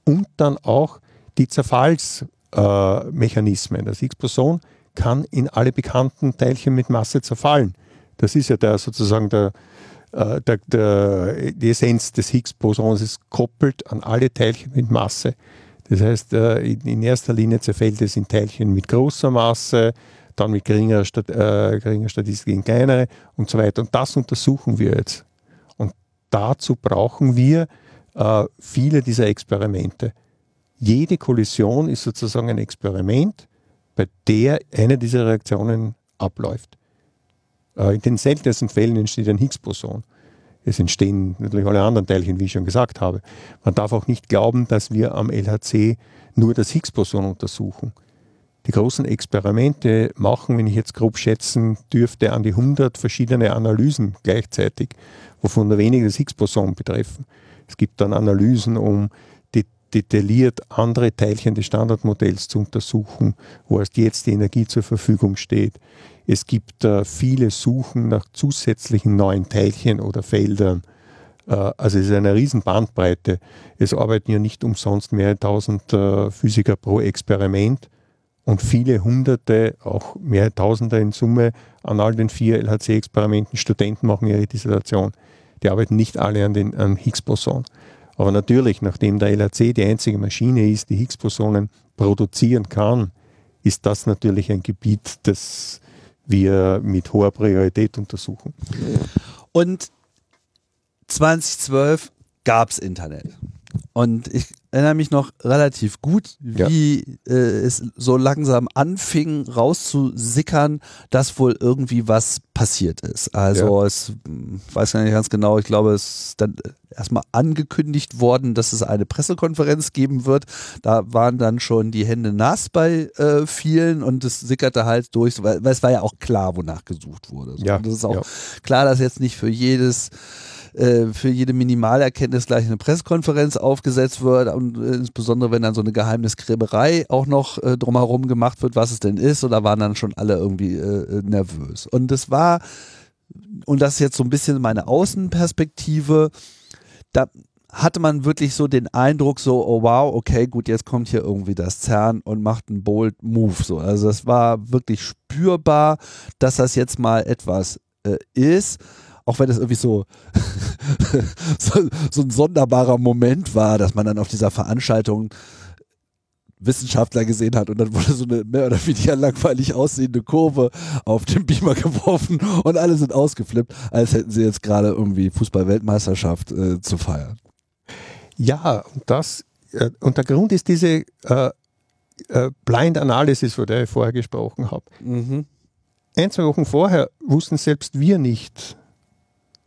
Und dann auch die Zerfallsmechanismen. Äh, das Higgs-Boson kann in alle bekannten Teilchen mit Masse zerfallen. Das ist ja der, sozusagen der, äh, der, der, die Essenz des Higgs-Bosons, ist koppelt an alle Teilchen mit Masse. Das heißt, äh, in erster Linie zerfällt es in Teilchen mit großer Masse, dann mit geringer, äh, geringer Statistik in kleinere und so weiter. Und das untersuchen wir jetzt. Und dazu brauchen wir äh, viele dieser Experimente. Jede Kollision ist sozusagen ein Experiment, bei der eine dieser Reaktionen abläuft. Äh, in den seltensten Fällen entsteht ein Higgs-Boson. Es entstehen natürlich alle anderen Teilchen, wie ich schon gesagt habe. Man darf auch nicht glauben, dass wir am LHC nur das Higgs-Boson untersuchen. Die großen Experimente machen, wenn ich jetzt grob schätzen dürfte, an die 100 verschiedene Analysen gleichzeitig, wovon nur wenige das Higgs-Boson betreffen. Es gibt dann Analysen, um detailliert andere Teilchen des Standardmodells zu untersuchen, wo erst jetzt die Energie zur Verfügung steht. Es gibt äh, viele Suchen nach zusätzlichen neuen Teilchen oder Feldern. Äh, also es ist eine riesen Bandbreite. Es arbeiten ja nicht umsonst mehrere tausend äh, Physiker pro Experiment und viele hunderte, auch mehrere tausende in Summe an all den vier LHC-Experimenten. Studenten machen ihre Dissertation. Die arbeiten nicht alle an den Higgs-Boson. Aber natürlich, nachdem der LHC die einzige Maschine ist, die Higgs-Bosonen produzieren kann, ist das natürlich ein Gebiet, das wir mit hoher Priorität untersuchen. Und 2012 gab es Internet. Und ich erinnere mich noch relativ gut, wie ja. äh, es so langsam anfing rauszusickern, dass wohl irgendwie was passiert ist. Also ja. es weiß gar nicht ganz genau, ich glaube, es ist dann erstmal angekündigt worden, dass es eine Pressekonferenz geben wird. Da waren dann schon die Hände nass bei äh, vielen und es sickerte halt durch, weil, weil, es war ja auch klar, wonach gesucht wurde. Ja. Und es ist auch klar, dass jetzt nicht für jedes äh, für jede Minimalerkenntnis gleich eine Pressekonferenz aufgesetzt wird und äh, insbesondere wenn dann so eine Geheimniskrämerei auch noch äh, drumherum gemacht wird, was es denn ist, und da waren dann schon alle irgendwie äh, nervös. Und es war, und das ist jetzt so ein bisschen meine Außenperspektive, da hatte man wirklich so den Eindruck, so, oh wow, okay, gut, jetzt kommt hier irgendwie das CERN und macht einen bold Move. So. Also das war wirklich spürbar, dass das jetzt mal etwas äh, ist auch wenn es irgendwie so, so, so ein sonderbarer Moment war, dass man dann auf dieser Veranstaltung Wissenschaftler gesehen hat und dann wurde so eine mehr oder weniger langweilig aussehende Kurve auf den Beamer geworfen und alle sind ausgeflippt, als hätten sie jetzt gerade irgendwie Fußball-Weltmeisterschaft äh, zu feiern. Ja, das, äh, und der Grund ist diese äh, äh, Blind Analysis, von der ich vorher gesprochen habe. Mhm. Ein, zwei Wochen vorher wussten selbst wir nicht,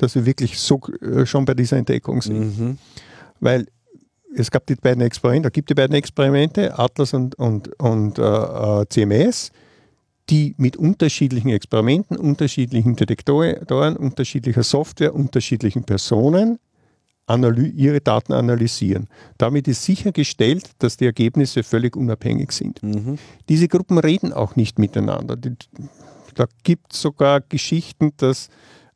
dass wir wirklich so äh, schon bei dieser Entdeckung sind. Mhm. Weil es gab die beiden Experimente, gibt die beiden Experimente, Atlas und, und, und äh, äh CMS, die mit unterschiedlichen Experimenten, unterschiedlichen Detektoren, unterschiedlicher Software, unterschiedlichen Personen ihre Daten analysieren. Damit ist sichergestellt, dass die Ergebnisse völlig unabhängig sind. Mhm. Diese Gruppen reden auch nicht miteinander. Die, da gibt es sogar Geschichten, dass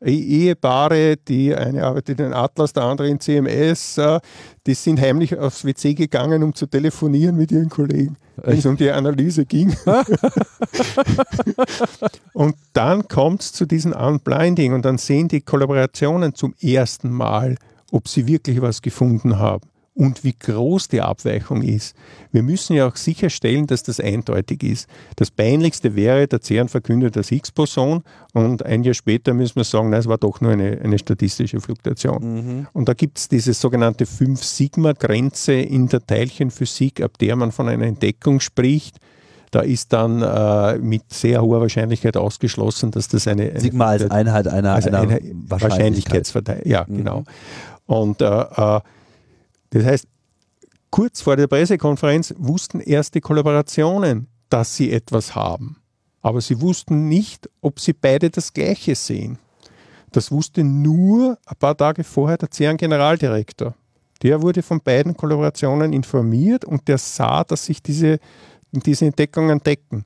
Ehepaare, die eine arbeitet in Atlas, der andere in CMS, äh, die sind heimlich aufs WC gegangen, um zu telefonieren mit ihren Kollegen, wenn es um die Analyse ging. und dann kommt es zu diesem Unblinding und dann sehen die Kollaborationen zum ersten Mal, ob sie wirklich was gefunden haben und wie groß die Abweichung ist. Wir müssen ja auch sicherstellen, dass das eindeutig ist. Das Peinlichste wäre, der CERN verkündet das Higgs-Boson und ein Jahr später müssen wir sagen, nein, es war doch nur eine, eine statistische Fluktuation. Mhm. Und da gibt es diese sogenannte 5-Sigma-Grenze in der Teilchenphysik, ab der man von einer Entdeckung spricht. Da ist dann äh, mit sehr hoher Wahrscheinlichkeit ausgeschlossen, dass das eine. eine Sigma als Einheit einer, also einer eine Wahrscheinlichkeitsverteilung. Ja, mhm. genau. Und äh, äh das heißt, kurz vor der Pressekonferenz wussten erste Kollaborationen, dass sie etwas haben. Aber sie wussten nicht, ob sie beide das Gleiche sehen. Das wusste nur ein paar Tage vorher der CERN-Generaldirektor. Der wurde von beiden Kollaborationen informiert und der sah, dass sich diese, diese Entdeckungen decken.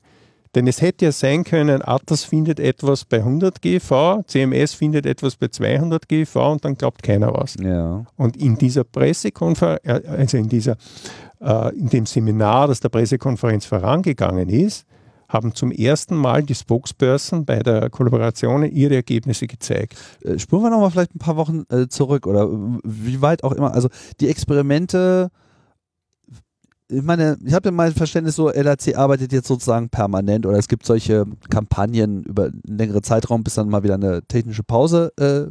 Denn es hätte ja sein können, Atlas findet etwas bei 100 GV, CMS findet etwas bei 200 GV und dann glaubt keiner was. Ja. Und in dieser Pressekonferenz, äh, also in, dieser, äh, in dem Seminar, das der Pressekonferenz vorangegangen ist, haben zum ersten Mal die Spokesperson bei der Kollaboration ihre Ergebnisse gezeigt. Äh, spuren wir nochmal vielleicht ein paar Wochen äh, zurück oder wie weit auch immer. Also die Experimente ich meine, ich habe ja mein Verständnis so, LAC arbeitet jetzt sozusagen permanent oder es gibt solche Kampagnen über einen längeren Zeitraum, bis dann mal wieder eine technische Pause äh,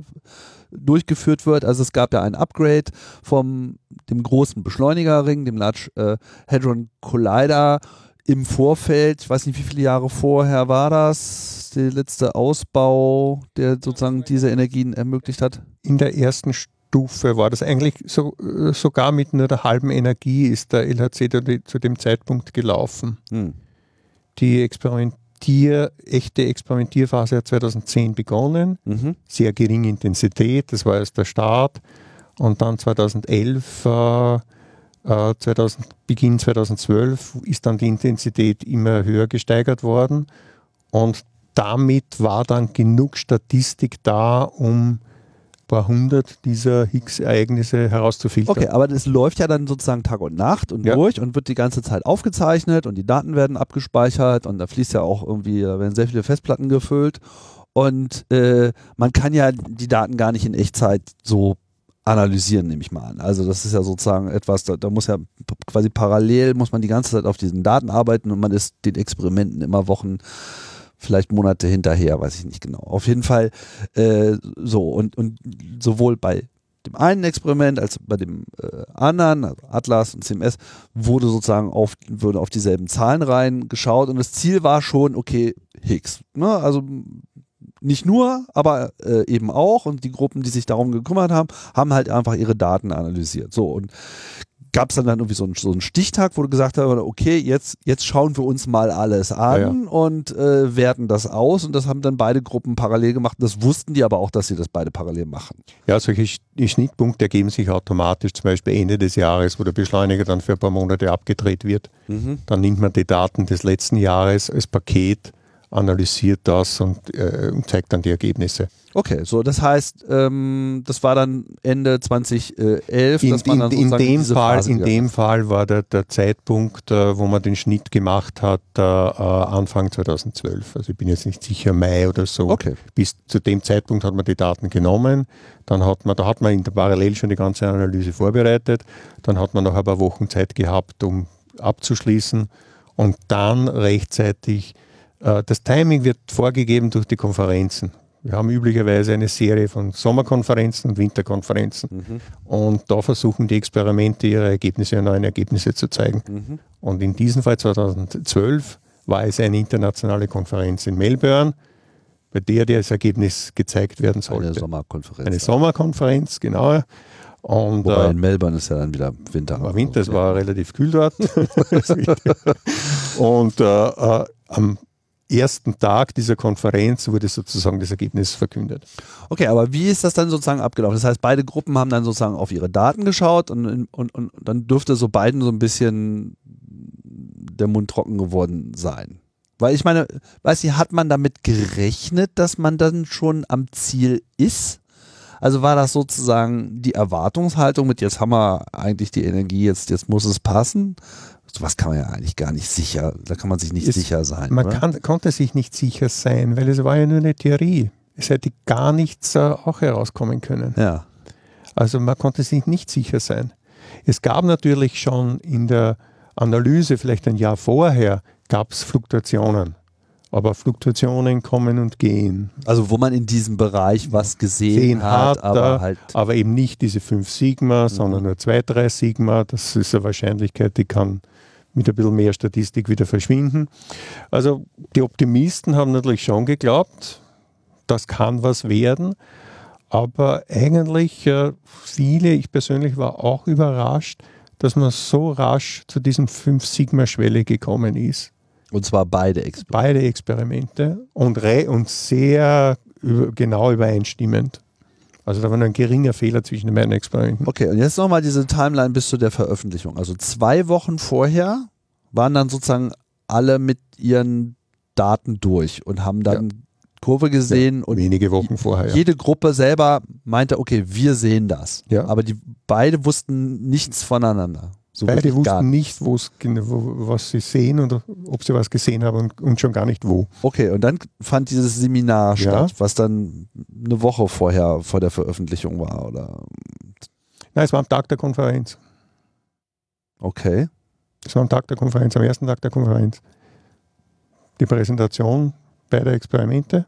durchgeführt wird. Also es gab ja ein Upgrade vom dem großen Beschleunigerring, dem Large äh, Hadron Collider im Vorfeld, ich weiß nicht, wie viele Jahre vorher war das, der letzte Ausbau, der sozusagen diese Energien ermöglicht hat? In der ersten Stunde Stufe war das eigentlich so, äh, sogar mit nur der halben Energie ist der LHC zu dem Zeitpunkt gelaufen. Hm. Die Experimentier, echte Experimentierphase hat 2010 begonnen, mhm. sehr geringe Intensität, das war erst der Start. Und dann 2011, äh, 2000, Beginn 2012 ist dann die Intensität immer höher gesteigert worden. Und damit war dann genug Statistik da, um paar hundert dieser Higgs-Ereignisse herauszufiltern. Okay, aber das läuft ja dann sozusagen Tag und Nacht und ja. durch und wird die ganze Zeit aufgezeichnet und die Daten werden abgespeichert und da fließt ja auch irgendwie, da werden sehr viele Festplatten gefüllt und äh, man kann ja die Daten gar nicht in Echtzeit so analysieren, nehme ich mal an. Also das ist ja sozusagen etwas, da, da, muss ja quasi parallel, muss man die ganze Zeit auf diesen Daten arbeiten und man ist den Experimenten immer Wochen vielleicht Monate hinterher, weiß ich nicht genau. Auf jeden Fall äh, so und, und sowohl bei dem einen Experiment als bei dem äh, anderen, also Atlas und CMS, wurde sozusagen auf, würde auf dieselben Zahlen reingeschaut und das Ziel war schon, okay, Higgs. Ne? Also nicht nur, aber äh, eben auch. Und die Gruppen, die sich darum gekümmert haben, haben halt einfach ihre Daten analysiert. So, und gab es dann, dann irgendwie so einen, so einen Stichtag, wo du gesagt hast, okay, jetzt, jetzt schauen wir uns mal alles an Ja, ja. und äh, werten das aus. Und das haben dann beide Gruppen parallel gemacht. Das wussten die aber auch, dass sie das beide parallel machen. Ja, solche Schnittpunkte ergeben sich automatisch, zum Beispiel Ende des Jahres, wo der Beschleuniger dann für ein paar Monate abgedreht wird. Dann nimmt man die Daten des letzten Jahres als Paket, analysiert das und, äh, zeigt dann die Ergebnisse. Okay, so das heißt, ähm, das war dann Ende 2011, In, in, in, sozusagen dem, Fall, Phase in gegangen dem Fall war der, der Zeitpunkt, äh, wo man den Schnitt gemacht hat, äh, äh, Anfang 2012. Also ich bin jetzt nicht sicher, Mai oder so. Okay. Bis zu dem Zeitpunkt hat man die Daten genommen. Dann hat man, da hat man in der Parallel schon die ganze Analyse vorbereitet. Dann hat man noch ein paar Wochen Zeit gehabt, um abzuschließen. Und dann rechtzeitig, das Timing wird vorgegeben durch die Konferenzen. Wir haben üblicherweise eine Serie von Sommerkonferenzen und Winterkonferenzen. Und da versuchen die Experimente ihre Ergebnisse und neuen Ergebnisse zu zeigen. Mhm. Und in diesem Fall 2012 war es eine internationale Konferenz in Melbourne, bei der das Ergebnis gezeigt werden Eine sollte. Sommerkonferenz. Eine Sommerkonferenz, genau. Und Wobei äh, in Melbourne ist ja dann wieder Winter. war Winter, es war relativ kühl dort. und äh, äh, am ersten Tag dieser Konferenz wurde sozusagen das Ergebnis verkündet. Okay, aber wie ist das dann sozusagen abgelaufen? Das heißt, beide Gruppen haben dann sozusagen auf ihre Daten geschaut und, und, und dann dürfte so beiden so ein bisschen der Mund trocken geworden sein. Weil ich meine, weiß ich, hat man damit gerechnet, dass man dann schon am Ziel ist? Also war das sozusagen die Erwartungshaltung mit, jetzt haben wir eigentlich die Energie, jetzt, jetzt muss es passen? Was kann man ja eigentlich gar nicht sicher, da kann man sich nicht Es- sicher sein. Man kann, konnte sich nicht sicher sein, weil es war ja nur eine Theorie. Es hätte gar nichts äh, auch herauskommen können. ja. Also man konnte sich nicht sicher sein. Es gab natürlich schon in der Analyse, vielleicht ein Jahr vorher, gab es Fluktuationen. Aber Fluktuationen kommen und gehen. Also wo man in diesem Bereich was gesehen Sehen hat, hat, aber halt Aber eben nicht diese 5 Sigma, sondern nur 2, 3 Sigma. Das ist eine Wahrscheinlichkeit, die kann mit ein bisschen mehr Statistik wieder verschwinden. Also die Optimisten haben natürlich schon geglaubt, das kann was werden. Aber eigentlich äh, viele, ich persönlich war auch überrascht, dass man so rasch zu diesem 5 Sigma-Schwelle gekommen ist. und zwar beide Experimente. Beide Experimente und, und sehr über, genau übereinstimmend. Also da war nur ein geringer Fehler zwischen den beiden Experimenten. Okay, und jetzt nochmal diese Timeline bis zu der Veröffentlichung. Also zwei Wochen vorher waren dann sozusagen alle mit ihren Daten durch und haben dann Kurve gesehen und Wenige Wochen vorher. Ja. jede Gruppe selber meinte, okay, wir sehen das. Ja. Aber die beide wussten nichts voneinander. So Beide gar wussten nicht, wo, was sie sehen oder ob sie was gesehen haben und, und schon gar nicht wo. Okay, und dann fand dieses Seminar Ja. statt, was dann eine Woche vorher vor der Veröffentlichung war, oder? Nein, es war am Tag der Konferenz. Okay. Es war am Tag der Konferenz, am ersten Tag der Konferenz. Die Präsentation beider Experimente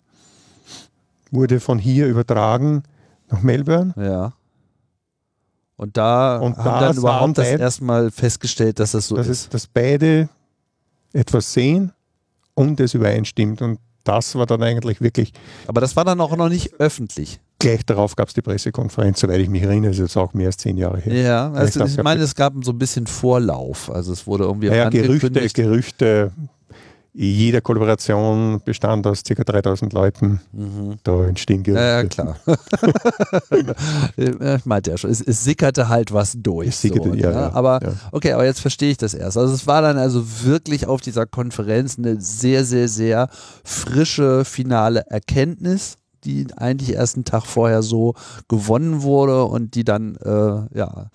wurde von hier übertragen nach Melbourne. Ja. Und da Und haben da dann überhaupt das erstmal festgestellt, dass das so dass, ist. dass beide etwas sehen und es übereinstimmt. Und das war dann eigentlich wirklich, Aber das war dann auch noch nicht öffentlich. gleich darauf gab es die Pressekonferenz, soweit ich mich erinnere, das ist jetzt auch mehr als zehn Jahre her. Ja, also glaub, ich meine, es gab so ein bisschen Vorlauf. Also es wurde irgendwie Ja, ja, Gerüchte. Gerüchte, jede Kollaboration bestand aus ca. 3000 Leuten. Mhm. Da entstehen Gerüchte. Ja, klar. Ich meinte ja schon, es, es sickerte halt was durch. Es sickerte, so, ja, ne? ja, aber ja. okay, aber jetzt verstehe ich das erst. Also es war dann also wirklich auf dieser Konferenz eine sehr, sehr, sehr frische finale Erkenntnis, die eigentlich erst einen Tag vorher so gewonnen wurde und die dann, äh, ja,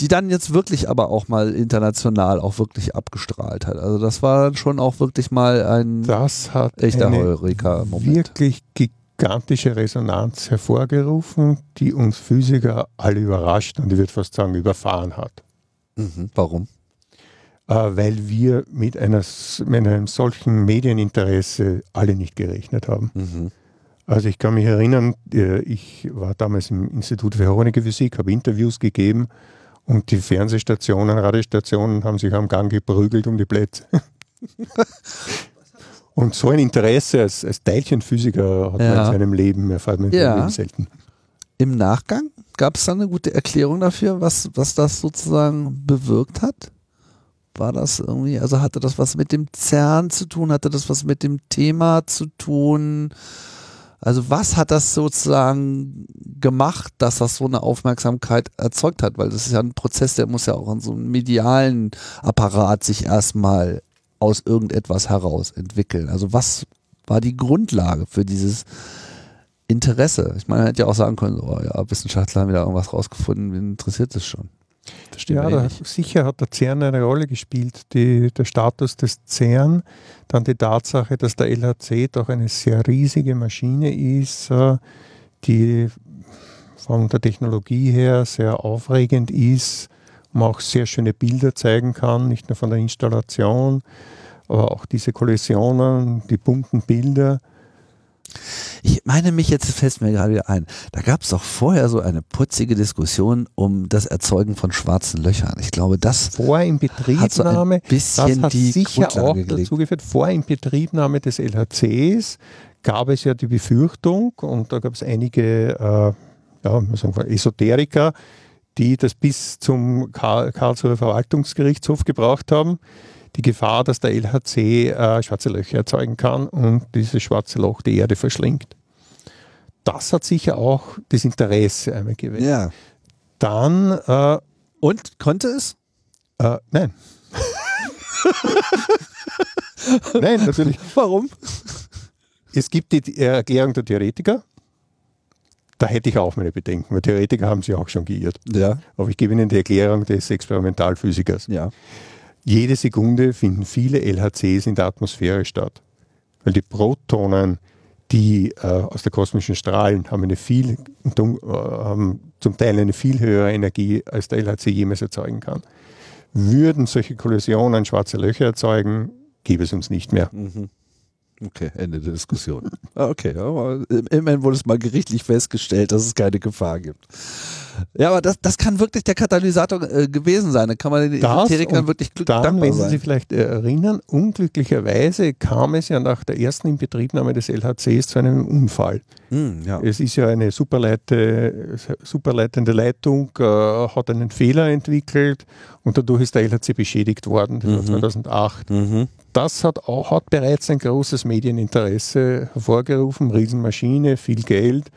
die dann jetzt wirklich aber auch mal international auch wirklich abgestrahlt hat. Also das war dann schon auch wirklich mal ein Das hat echter eine Heureka-Moment. wirklich gigantische Resonanz hervorgerufen, die uns Physiker alle überrascht und ich würde fast sagen überfahren hat. Mhm. Warum? Äh, weil wir mit, einer, mit einem solchen Medieninteresse alle nicht gerechnet haben. Mhm. Also ich kann mich erinnern, äh, ich war damals im Institut für Harmonische Physik, habe Interviews gegeben und die Fernsehstationen, Radiostationen haben sich am Gang geprügelt um die Plätze. und so ein Interesse als, als Teilchenphysiker hat ja. man in seinem Leben, erfahrt man ja. selten. Im Nachgang gab es dann eine gute Erklärung dafür, was, was das sozusagen bewirkt hat? War das irgendwie, also hatte das was mit dem CERN zu tun? Hatte das was mit dem Thema zu tun? Also was hat das sozusagen gemacht, dass das so eine Aufmerksamkeit erzeugt hat? Weil das ist ja ein Prozess, der muss ja auch in so einem medialen Apparat sich erstmal aus irgendetwas heraus entwickeln. Also was war die Grundlage für dieses Interesse? Ich meine, man hätte ja auch sagen können, oh ja, Wissenschaftler haben wieder irgendwas rausgefunden, wen interessiert das schon? Ja, da, sicher hat der CERN eine Rolle gespielt. Die, der Status des CERN, dann die Tatsache, dass der LHC doch eine sehr riesige Maschine ist, äh, die von der Technologie her sehr aufregend ist, man auch sehr schöne Bilder zeigen kann, nicht nur von der Installation, aber auch diese Kollisionen, die bunten Bilder. Ich meine mich jetzt fällt mir gerade wieder ein. Da gab es doch vorher so eine putzige Diskussion um das Erzeugen von schwarzen Löchern. Ich glaube, das vor Inbetriebnahme, hat so ein bisschen das hat die sicher Grundlage auch gelegt. dazu geführt. Vor Inbetriebnahme des LHCs gab es ja die Befürchtung und da gab es einige äh, ja, Esoteriker, die das bis zum Karlsruher Verwaltungsgerichtshof gebraucht haben die Gefahr, dass der LHC äh, schwarze Löcher erzeugen kann und dieses schwarze Loch die Erde verschlingt. Das hat sicher auch das Interesse einmal geweckt. Ja. Dann. Äh, und konnte es? Äh, nein. nein, natürlich. Warum? Es gibt die Erklärung der Theoretiker. Da hätte ich auch meine Bedenken, weil Theoretiker haben sich auch schon geirrt. Ja. Aber ich gebe Ihnen die Erklärung des Experimentalphysikers. Ja. Jede Sekunde finden viele LHCs in der Atmosphäre statt. Weil die Protonen, die äh, aus der kosmischen Strahlen haben, eine viel, äh, haben zum Teil eine viel höhere Energie, als der LHC jemals erzeugen kann. Würden solche Kollisionen schwarze Löcher erzeugen, gäbe es uns nicht mehr. Mhm. Okay, Ende der Diskussion. Ah, okay, aber immerhin wurde es mal gerichtlich festgestellt, dass es keine Gefahr gibt. Ja, aber das, das kann wirklich der Katalysator äh, gewesen sein. Da kann man den Esoterikern wirklich glück dann, wenn Sie sich vielleicht erinnern, unglücklicherweise kam es ja nach der ersten Inbetriebnahme des LHCs zu einem Unfall. Mm, ja. Es ist ja eine superleite, superleitende Leitung, äh, hat einen Fehler entwickelt und dadurch ist der LHC beschädigt worden, das mhm. war 2008. Mhm. Das hat, auch, hat bereits ein großes Medieninteresse hervorgerufen, Riesenmaschine, viel Geld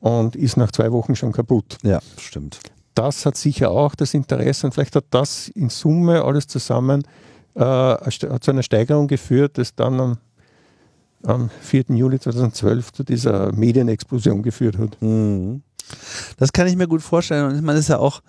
und ist nach zwei Wochen schon kaputt. Ja, stimmt. Das hat sicher auch das Interesse und vielleicht hat das in Summe alles zusammen äh, zu einer Steigerung geführt, das dann am, am 4. Juli 2012 zu dieser Medienexplosion geführt hat. Mhm. Das kann ich mir gut vorstellen und ich meine, das ist ja auch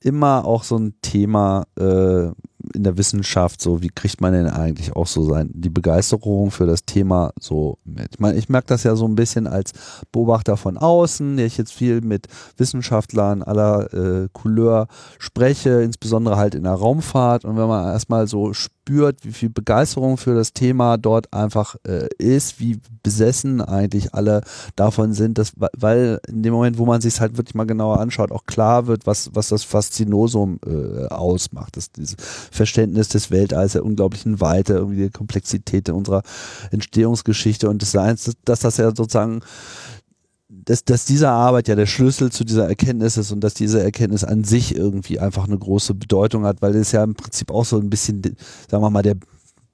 immer auch so ein Thema äh, in der Wissenschaft, so wie kriegt man denn eigentlich auch so sein, die Begeisterung für das Thema so mit? Ich meine, ich merke das ja so ein bisschen als Beobachter von außen, der ich jetzt viel mit Wissenschaftlern aller äh, Couleur spreche, insbesondere halt in der Raumfahrt und wenn man erstmal so spürt, wie viel Begeisterung für das Thema dort einfach äh, ist, wie besessen eigentlich alle davon sind, dass, weil in dem Moment, wo man sich halt wirklich mal genauer anschaut, auch klar wird, was, was das Faszinosum äh, ausmacht, das, dieses Verständnis des Weltalls, der unglaublichen Weite, irgendwie die Komplexität unserer Entstehungsgeschichte und des Seins, dass das ja sozusagen dass, dass diese Arbeit ja der Schlüssel zu dieser Erkenntnis ist und dass diese Erkenntnis an sich irgendwie einfach eine große Bedeutung hat, weil es ja im Prinzip auch so ein bisschen, sagen wir mal, der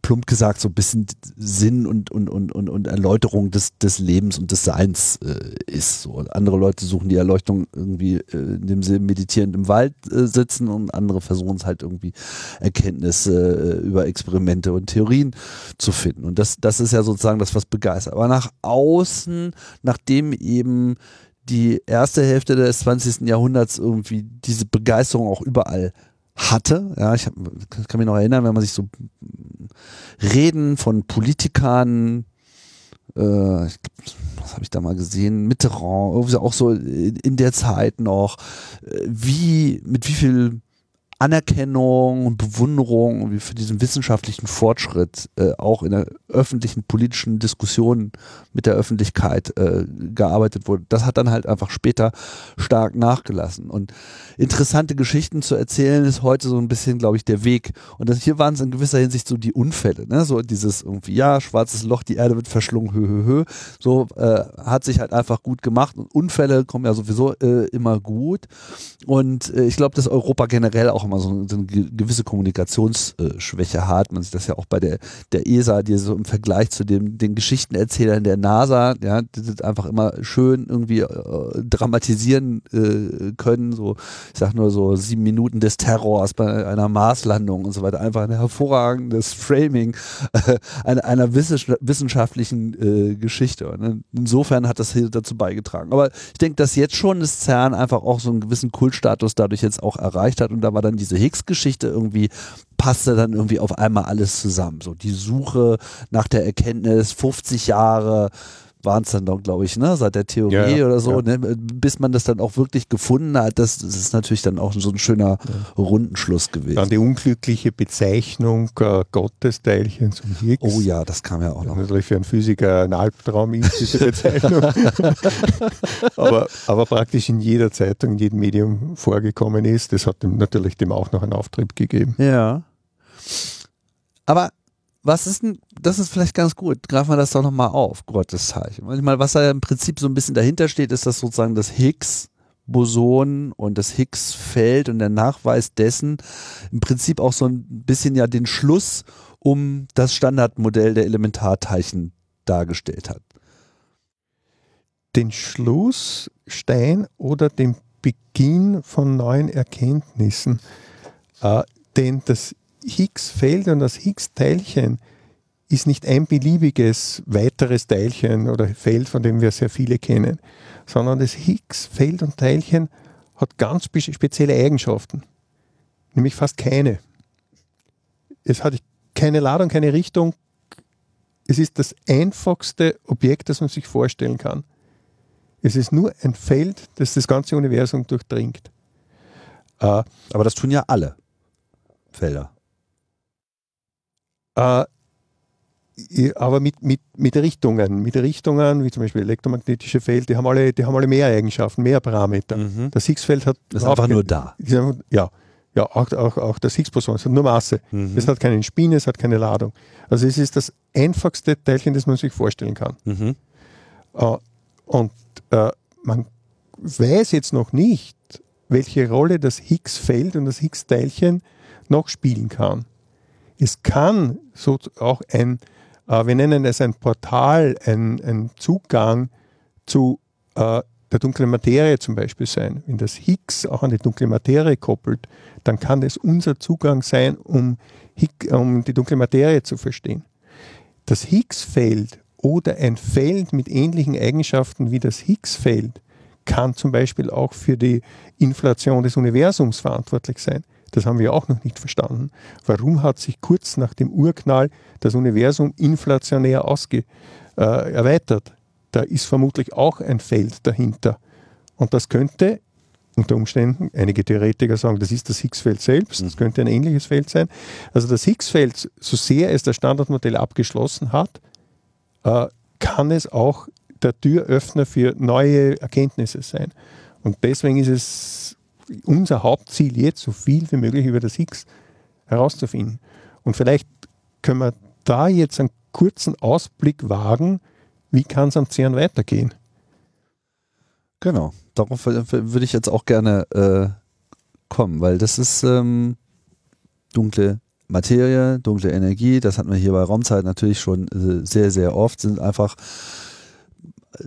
plump gesagt so ein bisschen Sinn und, und, und, und, und Erläuterung des, des Lebens und des Seins äh, ist. So. andere Leute suchen die Erleuchtung irgendwie, äh, indem sie meditierend im Wald äh, sitzen und andere versuchen es halt irgendwie Erkenntnisse äh, über Experimente und Theorien zu finden. Und das, das ist ja sozusagen das, was begeistert. Aber nach außen, nachdem eben die erste Hälfte des 20. Jahrhunderts irgendwie diese Begeisterung auch überall hatte. Ja, ich hab, kann mich noch erinnern, wenn man sich so Reden von Politikern, äh, was habe ich da mal gesehen, Mitterrand, auch so in der Zeit noch, äh, wie, mit wie viel Anerkennung und Bewunderung für diesen wissenschaftlichen Fortschritt äh, auch in der öffentlichen politischen Diskussion mit der Öffentlichkeit äh, gearbeitet wurde. Das hat dann halt einfach später stark nachgelassen. Und interessante Geschichten zu erzählen ist heute so ein bisschen, glaube ich, der Weg. Und das, hier waren es in gewisser Hinsicht so die Unfälle, ne? so dieses irgendwie, ja, schwarzes Loch, die Erde wird verschlungen, hö, hö, hö. So äh, hat sich halt einfach gut gemacht. Und Unfälle kommen ja sowieso äh, immer gut. Und äh, ich glaube, dass Europa generell auch immer so, eine gewisse Kommunikationsschwäche hat. Man sieht das ja auch bei der, der ESA, die so im Vergleich zu dem, den Geschichtenerzählern der NASA, ja, die sind einfach immer schön irgendwie äh, dramatisieren äh, können. So, ich sag nur so sieben Minuten des Terrors bei einer Marslandung und so weiter. Einfach ein hervorragendes Framing äh, einer, einer wissenschaftlichen äh, Geschichte. Und insofern hat das hier dazu beigetragen. Aber ich denke, dass jetzt schon das CERN einfach auch so einen gewissen Kultstatus dadurch jetzt auch erreicht hat. Und da war dann diese Higgs-Geschichte irgendwie passte dann irgendwie auf einmal alles zusammen. So die Suche nach der Erkenntnis, 50 Jahre waren es dann doch, glaube ich, ne, seit der Theorie ja, ja, oder so, ja. ne, bis man das dann auch wirklich gefunden hat, das, das ist natürlich dann auch so ein schöner Rundenschluss gewesen. Dann die unglückliche Bezeichnung äh, Gottesteilchen zum Higgs. Oh ja, das kam ja auch noch. Natürlich für einen Physiker ein Albtraum ist, diese Bezeichnung. aber, aber praktisch in jeder Zeitung, in jedem Medium vorgekommen ist. Das hat dem, natürlich dem auch noch einen Auftrieb gegeben. Ja. Aber was ist denn, das ist vielleicht ganz gut, greifen wir das doch nochmal auf, Gottes Zeichen. Manchmal, was da im Prinzip so ein bisschen dahinter steht, ist das sozusagen das Higgs-Boson und das Higgs-Feld und der Nachweis dessen im Prinzip auch so ein bisschen ja den Schluss um das Standardmodell der Elementarteilchen dargestellt hat. Den Schlussstein oder den Beginn von neuen Erkenntnissen. Äh, denn das Higgs-Feld und das Higgs-Teilchen ist nicht ein beliebiges weiteres Teilchen oder Feld, von dem wir sehr viele kennen, sondern das Higgs-Feld und Teilchen hat ganz spezielle Eigenschaften, nämlich fast keine. Es hat keine Ladung, keine Richtung. Es ist das einfachste Objekt, das man sich vorstellen kann. Es ist nur ein Feld, das das ganze Universum durchdringt. Äh, Aber das tun ja alle Felder. Äh, aber mit, mit, mit Richtungen, mit Richtungen, wie zum Beispiel elektromagnetische Feld, die haben alle, die haben alle mehr Eigenschaften, mehr Parameter. Mhm. Das Higgs-Feld hat. Das ist einfach nur da. Ja, ja auch, auch, auch das Higgs-Boson, es hat nur Masse. Mhm. Es hat keinen Spin, es hat keine Ladung. Also es ist das einfachste Teilchen, das man sich vorstellen kann. Mhm. Uh, und uh, man weiß jetzt noch nicht, welche Rolle das Higgs-Feld und das Higgs-Teilchen noch spielen kann. Es kann so auch ein, äh, wir nennen es ein Portal, ein, ein Zugang zu äh, der dunklen Materie zum Beispiel sein. Wenn das Higgs auch an die dunkle Materie koppelt, dann kann das unser Zugang sein, um, um die dunkle Materie zu verstehen. Das Higgs-Feld oder ein Feld mit ähnlichen Eigenschaften wie das Higgs-Feld kann zum Beispiel auch für die Inflation des Universums verantwortlich sein. Das haben wir auch noch nicht verstanden. Warum hat sich kurz nach dem Urknall das Universum inflationär ausge, äh, erweitert? Da ist vermutlich auch ein Feld dahinter. Und das könnte unter Umständen, einige Theoretiker sagen, das ist das Higgs-Feld selbst, das mhm. könnte ein ähnliches Feld sein. Also das Higgs-Feld, so sehr es das Standardmodell abgeschlossen hat, äh, kann es auch der Türöffner für neue Erkenntnisse sein. Und deswegen ist es unser Hauptziel jetzt, so viel wie möglich über das Higgs herauszufinden. Und vielleicht können wir da jetzt einen kurzen Ausblick wagen, wie kann es am CERN weitergehen. Genau, darauf würde ich jetzt auch gerne äh, kommen, weil das ist ähm, dunkle Materie, dunkle Energie, das hatten wir hier bei Raumzeit natürlich schon äh, sehr, sehr oft, sind einfach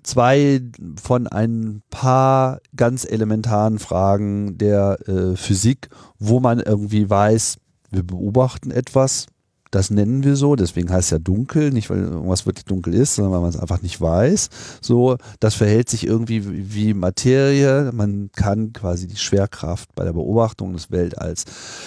zwei von ein paar ganz elementaren Fragen der äh, Physik, wo man irgendwie weiß, wir beobachten etwas, Das nennen wir so. Deswegen heißt es ja dunkel, nicht weil irgendwas wirklich dunkel ist, sondern weil man es einfach nicht weiß. So, das verhält sich irgendwie wie, Materie. Man kann quasi die Schwerkraft bei der Beobachtung des Weltalls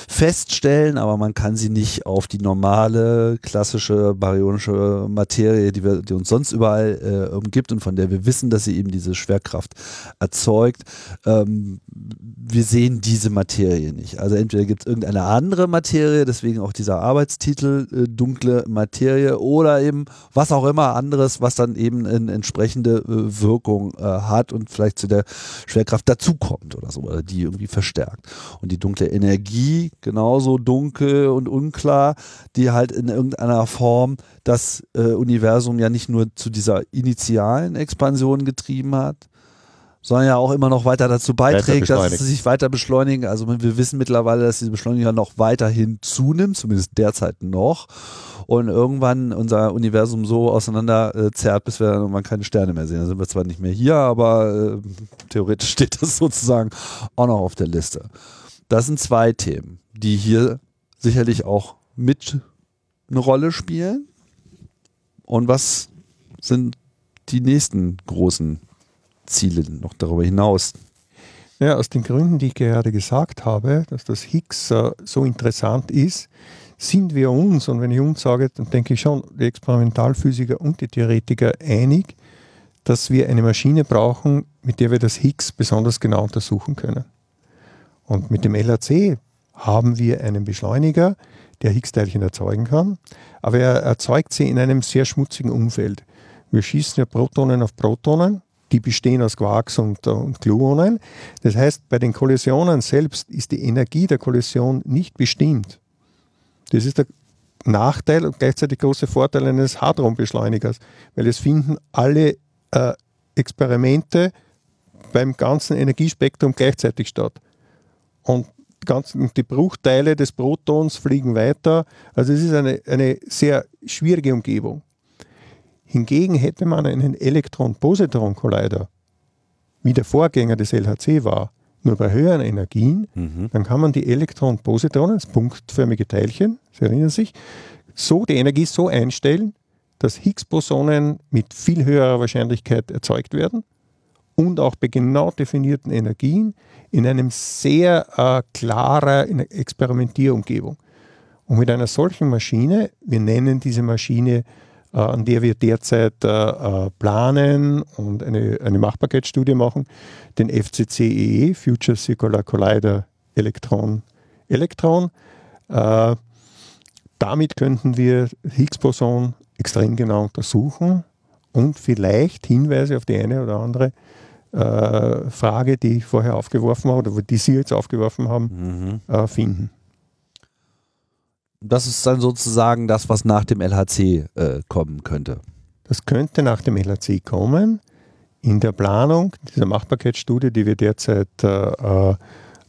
feststellen, aber man kann sie nicht auf die normale, klassische baryonische Materie, die, wir, die uns sonst überall äh, umgibt und von der wir wissen, dass sie eben diese Schwerkraft erzeugt. Ähm, wir sehen diese Materie nicht. Also entweder gibt es irgendeine andere Materie, deswegen auch dieser Arbeitstitel äh, dunkle Materie oder eben was auch immer anderes, was dann eben eine entsprechende äh, Wirkung äh, hat und vielleicht zu der Schwerkraft dazukommt oder so, oder die irgendwie verstärkt. Und die dunkle Energie, genauso dunkel und unklar, die halt in irgendeiner Form das äh, Universum ja nicht nur zu dieser initialen Expansion getrieben hat, sondern ja auch immer noch weiter dazu beiträgt, dass es sich weiter beschleunigen. Also wir wissen mittlerweile, dass diese Beschleunigung noch weiterhin zunimmt, zumindest derzeit noch. Und irgendwann unser Universum so auseinander äh, zerrt, bis wir dann irgendwann keine Sterne mehr sehen. Da sind wir zwar nicht mehr hier, aber äh, theoretisch steht das sozusagen auch noch auf der Liste. Das sind zwei Themen, die hier sicherlich auch mit eine Rolle spielen. Und was sind die nächsten großen Ziele noch darüber hinaus? Ja, aus den Gründen, die ich gerade gesagt habe, dass das Higgs äh, so interessant ist, sind wir uns, und wenn ich uns sage, dann denke ich schon, die Experimentalphysiker und die Theoretiker einig, dass wir eine Maschine brauchen, mit der wir das Higgs besonders genau untersuchen können. Und mit dem LHC haben wir einen Beschleuniger, der Higgs-Teilchen erzeugen kann, aber er erzeugt sie in einem sehr schmutzigen Umfeld. Wir schießen ja Protonen auf Protonen die bestehen aus Quarks und, und Gluonen. Das heißt, bei den Kollisionen selbst ist die Energie der Kollision nicht bestimmt. Das ist der Nachteil und gleichzeitig große Vorteil eines Hadronbeschleunigers, weil es finden alle äh, Experimente beim ganzen Energiespektrum gleichzeitig statt. Und die Bruchteile des Protons fliegen weiter. Also es ist eine, eine sehr schwierige Umgebung. Hingegen hätte man einen Elektron-Positron-Collider, wie der Vorgänger des LHC war, nur bei höheren Energien, mhm. dann kann man die Elektron-Positronen, das punktförmige Teilchen, Sie erinnern sich, so die Energie so einstellen, dass Higgs-Bosonen mit viel höherer Wahrscheinlichkeit erzeugt werden und auch bei genau definierten Energien in einem sehr äh, klaren Experimentierumgebung. Und mit einer solchen Maschine, wir nennen diese Maschine an der wir derzeit äh, äh, planen und eine, eine Machbarkeitsstudie machen, den FCCEE, Future Circular Collider Elektron. Elektron. damit könnten wir Higgs-Boson extrem genau untersuchen und vielleicht Hinweise auf die eine oder andere äh, Frage, die ich vorher aufgeworfen habe oder die Sie jetzt aufgeworfen haben, mhm. äh, finden das ist dann sozusagen das, was nach dem LHC äh, kommen könnte. Das könnte nach dem LHC kommen. In der Planung dieser Machbarkeitsstudie, die wir derzeit äh, äh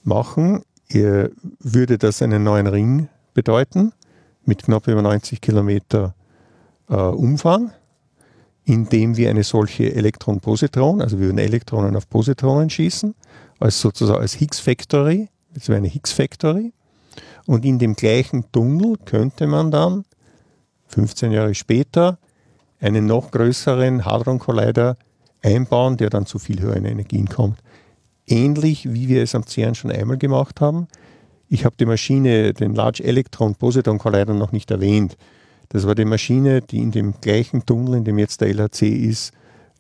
machen, würde das einen neuen Ring bedeuten mit knapp über 90 Kilometer äh, Umfang, in dem wir eine solche Elektron-Positron, also wir würden Elektronen auf Positronen schießen, als sozusagen als Higgs-Factory, das wäre eine Higgs-Factory. Und in dem gleichen Tunnel könnte man dann 15 Jahre später einen noch größeren Hadron Collider einbauen, der dann zu viel höheren Energien kommt. Ähnlich wie wir es am CERN schon einmal gemacht haben. Ich habe die Maschine, den Large Electron Positron Collider, noch nicht erwähnt. Das war die Maschine, die in dem gleichen Tunnel, in dem jetzt der LHC ist,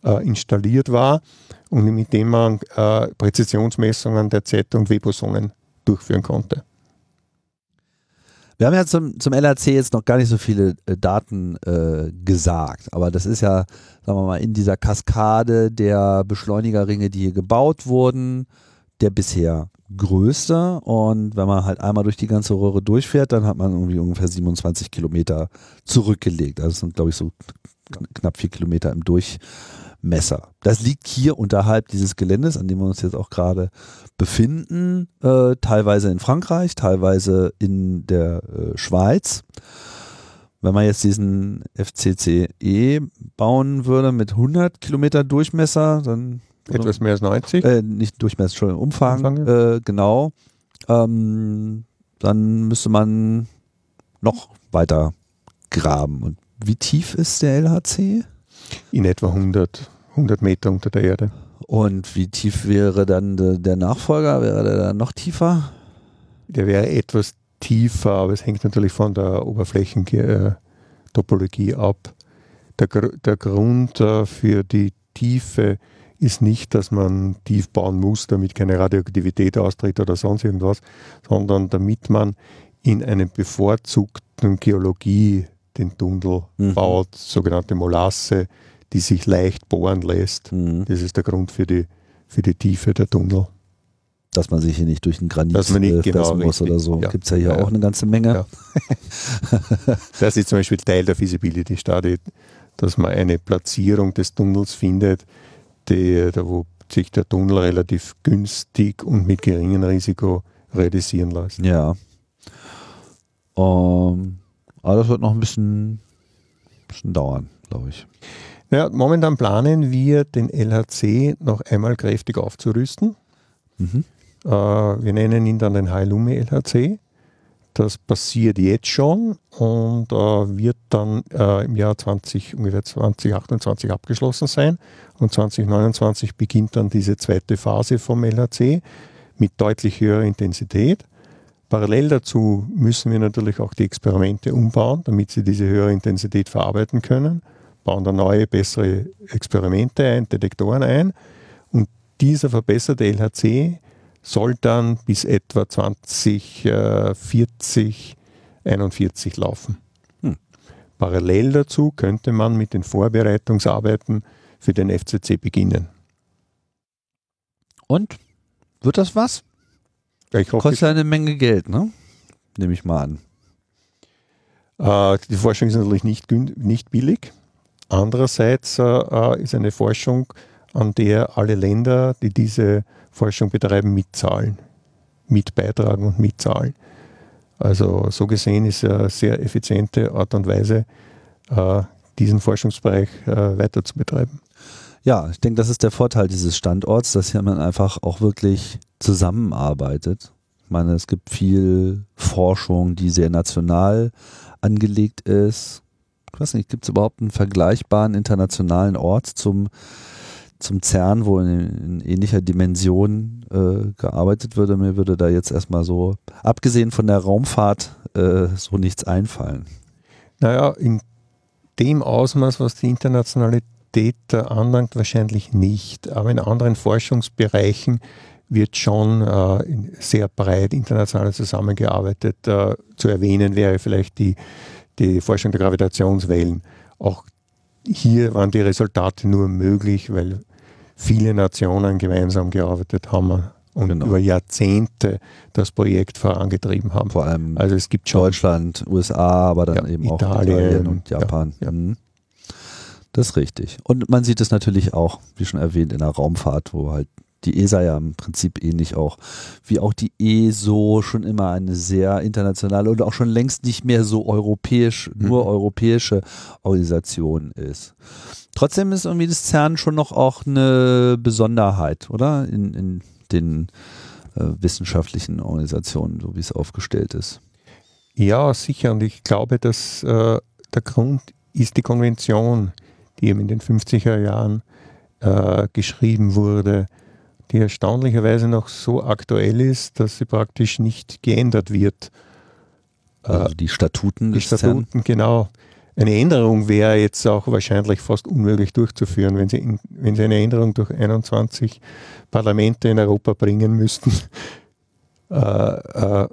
äh, installiert war und mit dem man äh, Präzisionsmessungen der Z- und W-Bosonen durchführen konnte. Wir haben ja zum, zum LRC jetzt noch gar nicht so viele äh, Daten äh, gesagt, aber das ist ja, sagen wir mal, in dieser Kaskade der Beschleunigerringe, die hier gebaut wurden, der bisher größte. Und wenn man halt einmal durch die ganze Röhre durchfährt, dann hat man irgendwie ungefähr 27 Kilometer zurückgelegt. Also das sind, glaube ich, so knapp vier Kilometer im Durchmesser. Messer. Das liegt hier unterhalb dieses Geländes, an dem wir uns jetzt auch gerade befinden, äh, teilweise in Frankreich, teilweise in der äh, Schweiz. Wenn man jetzt diesen FCCE bauen würde mit 100 Kilometer Durchmesser, dann etwas mehr als 90? Äh, nicht Durchmesser, Entschuldigung, Umfang, Umfang äh, genau. Ähm, dann müsste man noch weiter graben. Und wie tief ist der LHC? In etwa 100, 100 Meter unter der Erde. Und wie tief wäre dann de, der Nachfolger? Wäre der dann noch tiefer? Der wäre etwas tiefer, aber es hängt natürlich von der Oberflächentopologie ab. Der, der Grund äh, für die Tiefe ist nicht, dass man tief bauen muss, damit keine Radioaktivität austritt oder sonst irgendwas, sondern damit man in einer bevorzugten Geologie den Tunnel mhm. baut, sogenannte Molasse, die sich leicht bohren lässt. Mhm. Das ist der Grund für die, für die Tiefe der Tunnel. Dass man sich hier nicht durch den Granit Dass man nicht, genau, muss richtig. oder so. Ja. Gibt es ja hier ja, auch eine ganze Menge. Ja. das ist zum Beispiel Teil der Feasibility Study, dass man eine Platzierung des Tunnels findet, die, da wo sich der Tunnel relativ günstig und mit geringem Risiko realisieren lässt. Ja. Ähm, aber das wird noch ein bisschen, bisschen dauern, glaube ich. Ja, momentan planen wir, den LHC noch einmal kräftig aufzurüsten. Mhm. Äh, wir nennen ihn dann den High-Lume LHC. Das passiert jetzt schon und äh, wird dann äh, im Jahr 20, ungefähr 2028 abgeschlossen sein. Und 2029 beginnt dann diese zweite Phase vom LHC mit deutlich höherer Intensität. Parallel dazu müssen wir natürlich auch die Experimente umbauen, damit sie diese höhere Intensität verarbeiten können, bauen dann neue, bessere Experimente ein, Detektoren ein und dieser verbesserte LHC soll dann bis etwa 2040, 41 laufen. Hm. Parallel dazu könnte man mit den Vorbereitungsarbeiten für den FCC beginnen. Und? Wird das was? Ich hoffe, Kostet eine Menge Geld, ne? Nehme ich mal an. Äh, die Forschung ist natürlich nicht, nicht billig. Andererseits äh, ist eine Forschung, an der alle Länder, die diese Forschung betreiben, mitzahlen, mitbeitragen und mitzahlen. Also so gesehen ist eine sehr effiziente Art und Weise, äh, diesen Forschungsbereich äh, weiter zu betreiben. Ja, ich denke, das ist der Vorteil dieses Standorts, dass hier man einfach auch wirklich zusammenarbeitet. Ich meine, es gibt viel Forschung, die sehr national angelegt ist. Ich weiß nicht, gibt es überhaupt einen vergleichbaren internationalen Ort zum zum CERN, wo in, in ähnlicher Dimension äh, gearbeitet würde. Mir würde da jetzt erstmal so, abgesehen von der Raumfahrt, äh, so nichts einfallen. Naja, in dem Ausmaß, was die Internationalität anlangt, wahrscheinlich nicht. Aber in anderen Forschungsbereichen wird schon äh, sehr breit international zusammengearbeitet. Äh, zu erwähnen wäre vielleicht die, die Forschung der Gravitationswellen. Auch hier waren die Resultate nur möglich, weil viele Nationen gemeinsam gearbeitet haben und genau. über Jahrzehnte das Projekt vorangetrieben haben. Vor allem also es gibt Deutschland, USA, aber dann ja, eben auch Italien und Japan. Ja, ja. Mhm. Das ist richtig. Und man sieht es natürlich auch, wie schon erwähnt, in der Raumfahrt, wo halt die ESA ja im Prinzip ähnlich auch, wie auch die ESO schon immer eine sehr internationale und auch schon längst nicht mehr so europäisch, nur mhm. europäische Organisation ist. Trotzdem ist irgendwie das CERN schon noch auch eine Besonderheit, oder? In, in den äh, wissenschaftlichen Organisationen, so wie es aufgestellt ist. Ja, sicher. Und ich glaube, dass äh, der Grund ist die Konvention, die eben in den 50er Jahren äh, geschrieben wurde die erstaunlicherweise noch so aktuell ist, dass sie praktisch nicht geändert wird. Also die Statuten Die Statuten, CERN. genau. Eine Änderung wäre jetzt auch wahrscheinlich fast unmöglich durchzuführen, wenn sie, in, wenn sie eine Änderung durch 21 Parlamente in Europa bringen müssten. Äh, äh,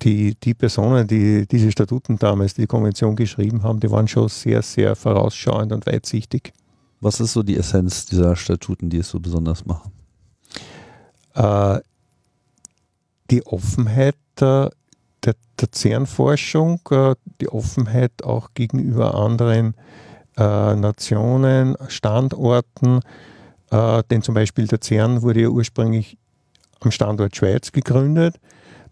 die, die Personen, die diese Statuten damals, die Konvention geschrieben haben, die waren schon sehr, sehr vorausschauend und weitsichtig. Was ist so die Essenz dieser Statuten, die es so besonders machen? Äh, die Offenheit der, der, CERN-Forschung, äh, die Offenheit auch gegenüber anderen äh, Nationen, Standorten, denn zum Beispiel der CERN wurde ja ursprünglich am Standort Schweiz gegründet.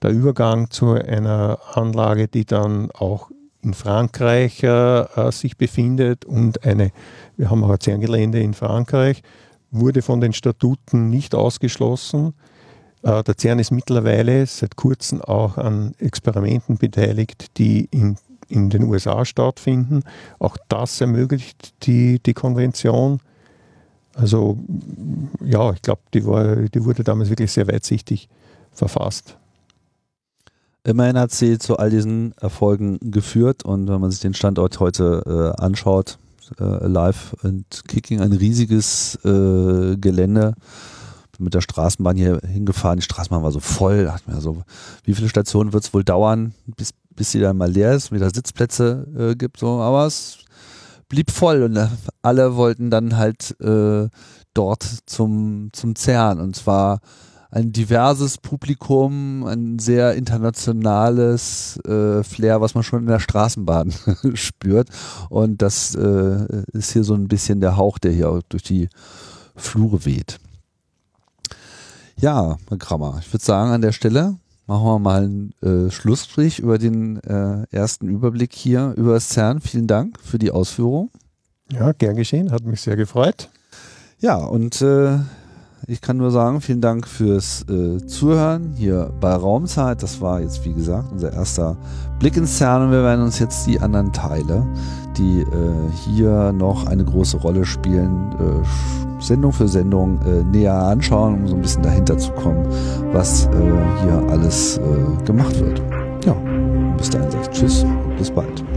Der Übergang zu einer Anlage, die dann auch in Frankreich äh, sich befindet und eine, wir haben auch ein CERN-Gelände in Frankreich, wurde von den Statuten nicht ausgeschlossen. Äh, der CERN ist mittlerweile seit kurzem auch an Experimenten beteiligt, die in in den USA stattfinden. Auch das ermöglicht die, die Konvention. Also ja, ich glaube, die, die wurde damals wirklich sehr weitsichtig verfasst. Immerhin hat sie zu all diesen Erfolgen geführt und wenn man sich den Standort heute äh, anschaut, äh, live und Kicking, ein riesiges äh, Gelände. Bin mit der Straßenbahn hier hingefahren, die Straßenbahn war so voll, dachte mir so, wie viele Stationen wird es wohl dauern, bis, bis sie dann mal leer ist, wieder Sitzplätze äh, gibt, so, aber es blieb voll und äh, alle wollten dann halt äh, dort zum, zum CERN und zwar ein diverses Publikum, ein sehr internationales äh, Flair, was man schon in der Straßenbahn spürt. Und das äh, ist hier so ein bisschen der Hauch, der hier durch die Flure weht. Ja, Herr Krammer, ich würde sagen, an der Stelle machen wir mal einen äh, Schlussstrich über den äh, ersten Überblick hier über das CERN. Vielen Dank für die Ausführung. Ja, gern geschehen, hat mich sehr gefreut. Ja, und äh, ich kann nur sagen, vielen Dank fürs äh, Zuhören hier bei Raumzeit. Das war jetzt, wie gesagt, unser erster Blick ins CERN und wir werden uns jetzt die anderen Teile, die äh, hier noch eine große Rolle spielen, äh, Sendung für Sendung äh, näher anschauen, um so ein bisschen dahinter zu kommen, was äh, hier alles äh, gemacht wird. Ja, bis dahin sage ich Tschüss, bis bald.